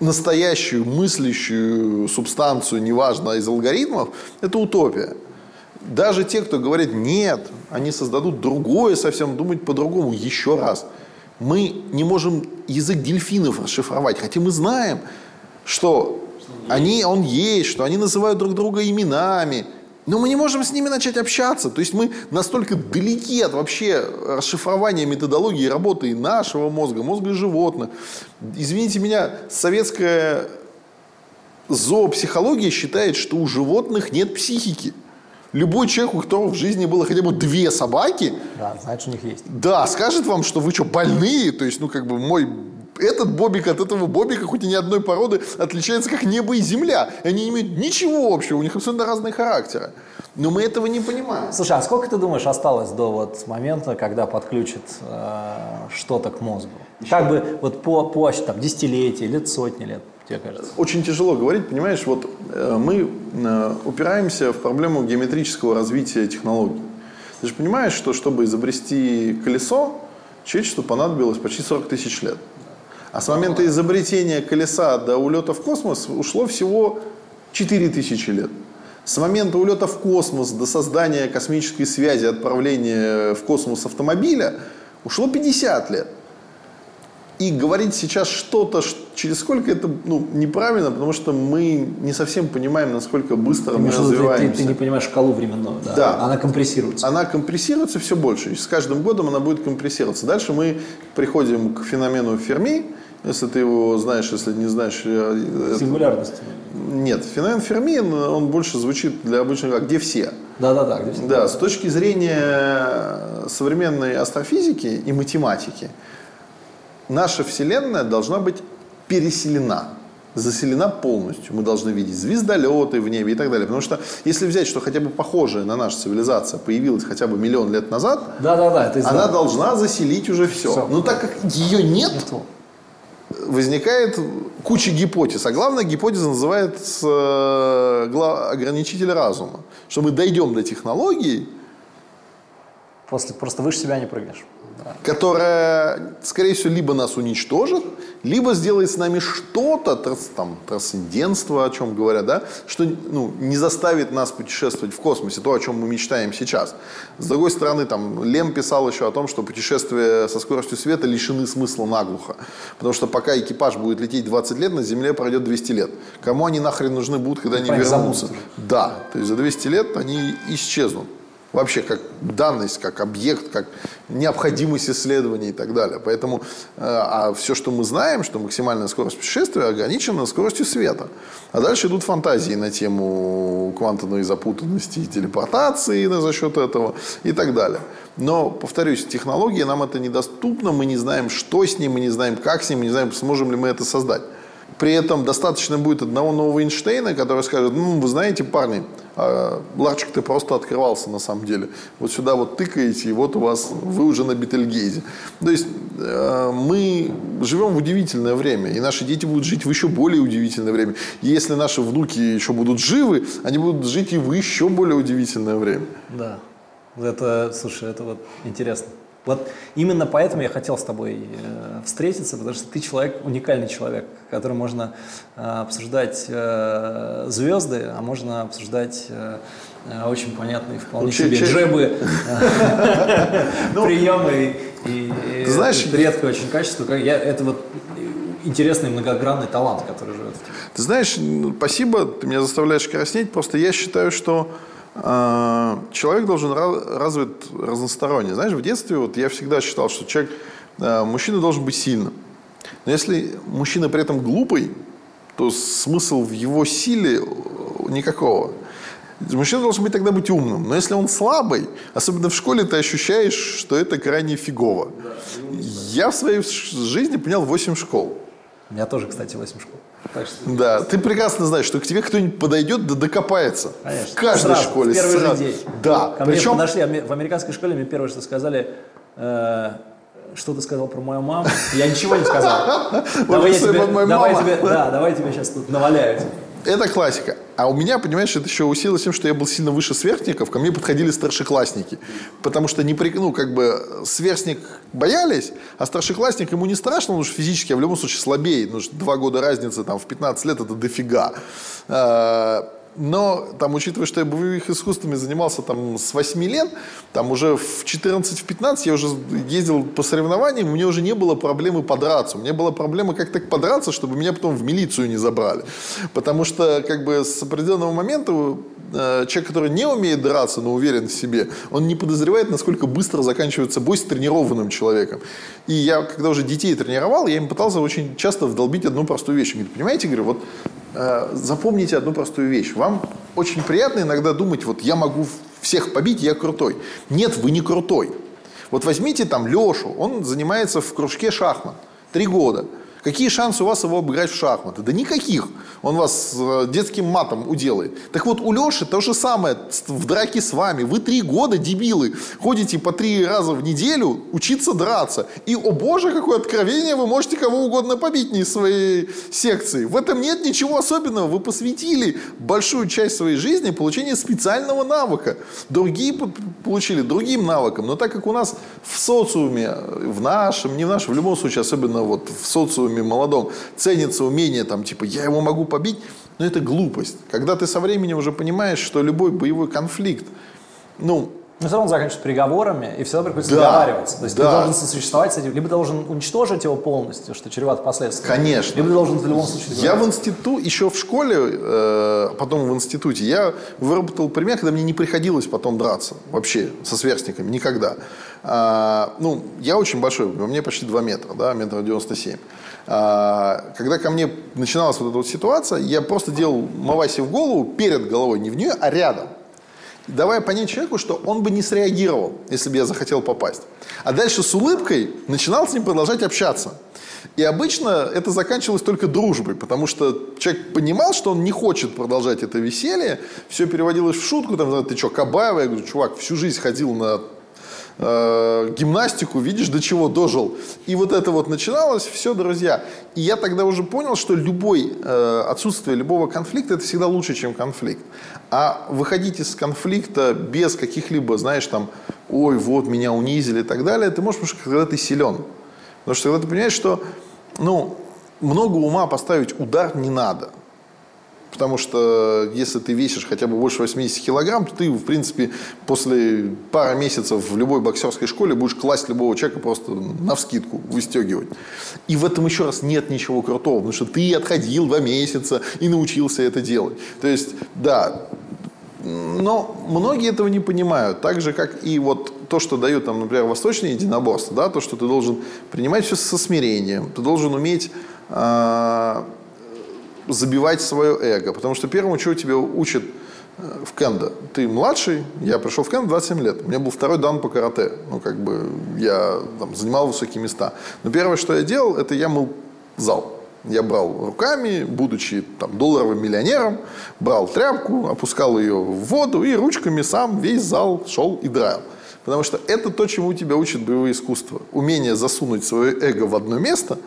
настоящую мыслящую субстанцию, неважно, из алгоритмов, это утопия. Даже те, кто говорит нет, они создадут другое совсем, думать по-другому еще раз. Мы не можем язык дельфинов расшифровать, хотя мы знаем, что они, он есть, что они называют друг друга именами, но мы не можем с ними начать общаться. То есть мы настолько далеки от вообще расшифрования методологии работы и нашего мозга, мозга животных. Извините меня, советская зоопсихология считает, что у животных нет психики. Любой человек, у которого в жизни было хотя бы две собаки, Да, значит, у них есть. да, скажет вам, что вы что, больные? То есть, ну, как бы мой этот бобик от этого бобика, хоть и не одной породы, отличается как небо и земля. И они не имеют ничего общего, у них абсолютно разные характеры. Но мы этого не понимаем. Слушай, а сколько ты думаешь осталось до вот момента, когда подключат э, что-то к мозгу? Как бы вот по, по там, десятилетия, лет сотни лет, тебе кажется? Очень тяжело говорить, понимаешь, вот э, мы э, упираемся в проблему геометрического развития технологий. Ты же понимаешь, что чтобы изобрести колесо, человечеству понадобилось почти 40 тысяч лет. А с момента изобретения колеса до улета в космос ушло всего 4 тысячи лет. С момента улета в космос до создания космической связи, отправления в космос автомобиля ушло 50 лет. И говорить сейчас что-то, ш- через сколько это ну, неправильно, потому что мы не совсем понимаем, насколько быстро мы виду, ты- ты, развиваемся. ты не понимаешь шкалу временную, да? Да. Она компрессируется. Она компрессируется все больше. И с каждым годом она будет компрессироваться. Дальше мы приходим к феномену Ферми. Если ты его знаешь, если не знаешь, э, Сингулярность. это- нет. Феномен Ферми, он больше звучит для обычных, как где все. Да-да-да. где все. Да, с точки зрения современной астрофизики и математики, наша Вселенная должна быть переселена, заселена полностью. Мы должны видеть звездолеты в небе и так далее. Потому что если взять, что хотя бы похожая на наша цивилизация появилась хотя бы миллион лет назад, Да-да-да, это из- она должна заселить уже все. Всё. Но так как ее нет, Нету. возникает куча гипотез. А главная гипотеза называется э, ограничитель разума. Что мы дойдем до технологий, После, просто выше себя не прыгнешь. Которая, скорее всего, либо нас уничтожит, либо сделает с нами что-то, там, трансцендентство, о чем говорят, да, что ну, не заставит нас путешествовать в космосе, то, о чем мы мечтаем сейчас. С другой стороны, там, Лем писал еще о том, что путешествия со скоростью света лишены смысла наглухо. Потому что пока экипаж будет лететь 20 лет, на Земле пройдет 200 лет. Кому они нахрен нужны будут, когда они про них вернутся? Да, то есть за 200 лет они исчезнут. Вообще как данность, как объект, как необходимость исследования и так далее. Поэтому, э, а все, что мы знаем, что максимальная скорость путешествия ограничена скоростью света. А дальше идут фантазии на тему квантовой запутанности и телепортации на- за счет этого и так далее. Но, повторюсь, технологии нам это недоступно, мы не знаем, что с ним, мы не знаем, как с ним, мы не знаем, сможем ли мы это создать. При этом достаточно будет одного нового Эйнштейна, который скажет, ну, вы знаете, парни, а, ларчик-то просто открывался на самом деле. Вот сюда вот тыкаете, и вот у вас, вы уже на Бетельгейзе. То есть э, мы живем в удивительное время, и наши дети будут жить в еще более удивительное время. И если наши внуки еще будут живы, они будут жить и в еще более удивительное время. Да. Это, слушай, это вот интересно. Вот именно поэтому я хотел с тобой э, встретиться, потому что ты человек, уникальный человек, которым можно э, обсуждать э, звезды, а можно обсуждать э, э очень понятные вполне ну, себе джебы, ну, приемы и, редкое очень качество. Это вот интересный многогранный талант, который живет в тебе. Ты знаешь, спасибо, ты меня заставляешь краснеть, просто я считаю, что человек должен развит разносторонне. Знаешь, в детстве вот я всегда считал, что человек, э, мужчина должен быть сильным. Но если мужчина при этом глупый, то смысл в его силе никакого. Мужчина должен быть тогда быть умным. Но если он слабый, особенно в школе, ты ощущаешь, что это крайне фигово. Я в своей жизни понял 8 школ. У меня тоже, кстати, 8 школ. Так что... Да, ты прекрасно знаешь, что к тебе кто-нибудь подойдет, да докопается. Конечно. В каждой сразу, школе. В первый сразу. же день. Да. Ко Причем... мне подошли, в американской школе мне первое, что сказали, э, что ты сказал про мою маму? Я ничего не сказал. Давай я тебе, давай тебе, да, давай тебе сейчас тут наваляю. Это классика. А у меня, понимаешь, это еще усилилось тем, что я был сильно выше сверстников, ко мне подходили старшеклассники. Потому что, не при, ну, как бы, сверстник боялись, а старшеклассник ему не страшно, потому что физически, а в любом случае слабее. Что два года разницы там, в 15 лет это дофига. Но, там, учитывая, что я боевых искусствами занимался там с 8 лет, там уже в 14-15 я уже ездил по соревнованиям, у меня уже не было проблемы подраться. У меня была проблема как так подраться, чтобы меня потом в милицию не забрали. Потому что, как бы, с определенного момента человек, который не умеет драться, но уверен в себе, он не подозревает, насколько быстро заканчивается бой с тренированным человеком. И я, когда уже детей тренировал, я им пытался очень часто вдолбить одну простую вещь. Говорю, понимаете, говорю, вот Э, запомните одну простую вещь. Вам очень приятно иногда думать, вот я могу всех побить, я крутой. Нет, вы не крутой. Вот возьмите там Лешу, он занимается в кружке шахмат. Три года. Какие шансы у вас его обыграть в шахматы? Да никаких. Он вас э, детским матом уделает. Так вот, у Леши то же самое в драке с вами. Вы три года, дебилы, ходите по три раза в неделю учиться драться. И, о боже, какое откровение, вы можете кого угодно побить не из своей секции. В этом нет ничего особенного. Вы посвятили большую часть своей жизни получению специального навыка. Другие получили другим навыкам. Но так как у нас в социуме, в нашем, не в нашем, в любом случае, особенно вот в социуме, социуме молодом ценится умение, там, типа, я его могу побить, но это глупость. Когда ты со временем уже понимаешь, что любой боевой конфликт, ну, но все равно заканчивается приговорами, и всегда приходится да, договариваться. То есть да. ты должен сосуществовать с этим, либо должен уничтожить его полностью, что чревато последствиями. Конечно. Либо должен в любом случае Я в институте, еще в школе, э, потом в институте, я выработал пример, когда мне не приходилось потом драться вообще со сверстниками, никогда. А, ну, я очень большой, у меня почти 2 метра, да, метр 97. А, когда ко мне начиналась вот эта вот ситуация, я просто делал Маваси в голову, перед головой, не в нее, а рядом. Давая понять человеку, что он бы не среагировал, если бы я захотел попасть. А дальше с улыбкой начинал с ним продолжать общаться. И обычно это заканчивалось только дружбой, потому что человек понимал, что он не хочет продолжать это веселье, все переводилось в шутку, там, ты что, Кабаева? Я говорю, чувак, всю жизнь ходил на э, гимнастику, видишь, до чего дожил. И вот это вот начиналось, все, друзья. И я тогда уже понял, что любой, э, отсутствие любого конфликта, это всегда лучше, чем конфликт. А выходить из конфликта без каких-либо, знаешь, там, ой, вот, меня унизили и так далее, ты можешь, когда ты силен. Потому что когда ты понимаешь, что, ну, много ума поставить удар не надо. Потому что если ты весишь хотя бы больше 80 килограмм, то ты, в принципе, после пары месяцев в любой боксерской школе будешь класть любого человека просто на вскидку, выстегивать. И в этом еще раз нет ничего крутого, потому что ты отходил два месяца и научился это делать. То есть, да, но многие этого не понимают. Так же, как и вот то, что дают, там, например, восточные единоборства, да, то, что ты должен принимать все со смирением, ты должен уметь э, забивать свое эго. Потому что первому, чего тебя учат э, в кендо. Ты младший, я пришел в кендо 27 лет. У меня был второй дан по карате. Ну, как бы, я там, занимал высокие места. Но первое, что я делал, это я мыл зал. Я брал руками, будучи там, долларовым миллионером, брал тряпку, опускал ее в воду и ручками сам весь зал шел и драил. Потому что это то, чему тебя учат боевые искусства. Умение засунуть свое эго в одно место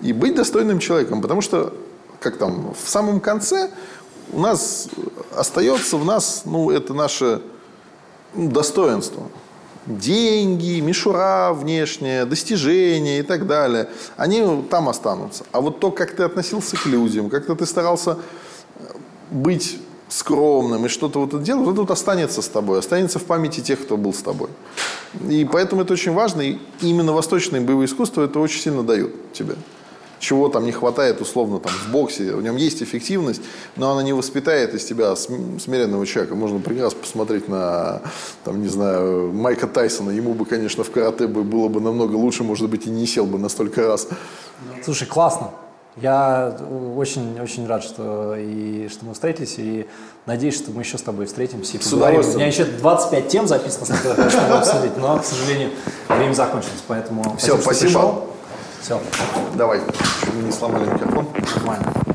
и быть достойным человеком. Потому что как там, в самом конце у нас остается в нас, ну, это наше ну, достоинство. деньги, мишура внешняя, достижения и так далее, они там останутся. А вот то, как ты относился к людям, как-то ты старался быть скромным и что-то вот это делал, вот это вот останется с тобой, останется в памяти тех, кто был с тобой. И поэтому это очень важно, и именно восточные боевые искусства это очень сильно дают тебе чего там не хватает условно там в боксе. В нем есть эффективность, но она не воспитает из тебя смиренного человека. Можно прекрасно посмотреть на, там, не знаю, Майка Тайсона. Ему бы, конечно, в карате бы было бы намного лучше, может быть, и не сел бы на столько раз. Слушай, классно. Я очень-очень рад, что, и, что мы встретились, и надеюсь, что мы еще с тобой встретимся и с поговорим. У меня еще 25 тем записано, я обсудить, но, к сожалению, время закончилось, поэтому Все, спасибо. Все. Давай. Чуть не сломали микрофон. Нормально.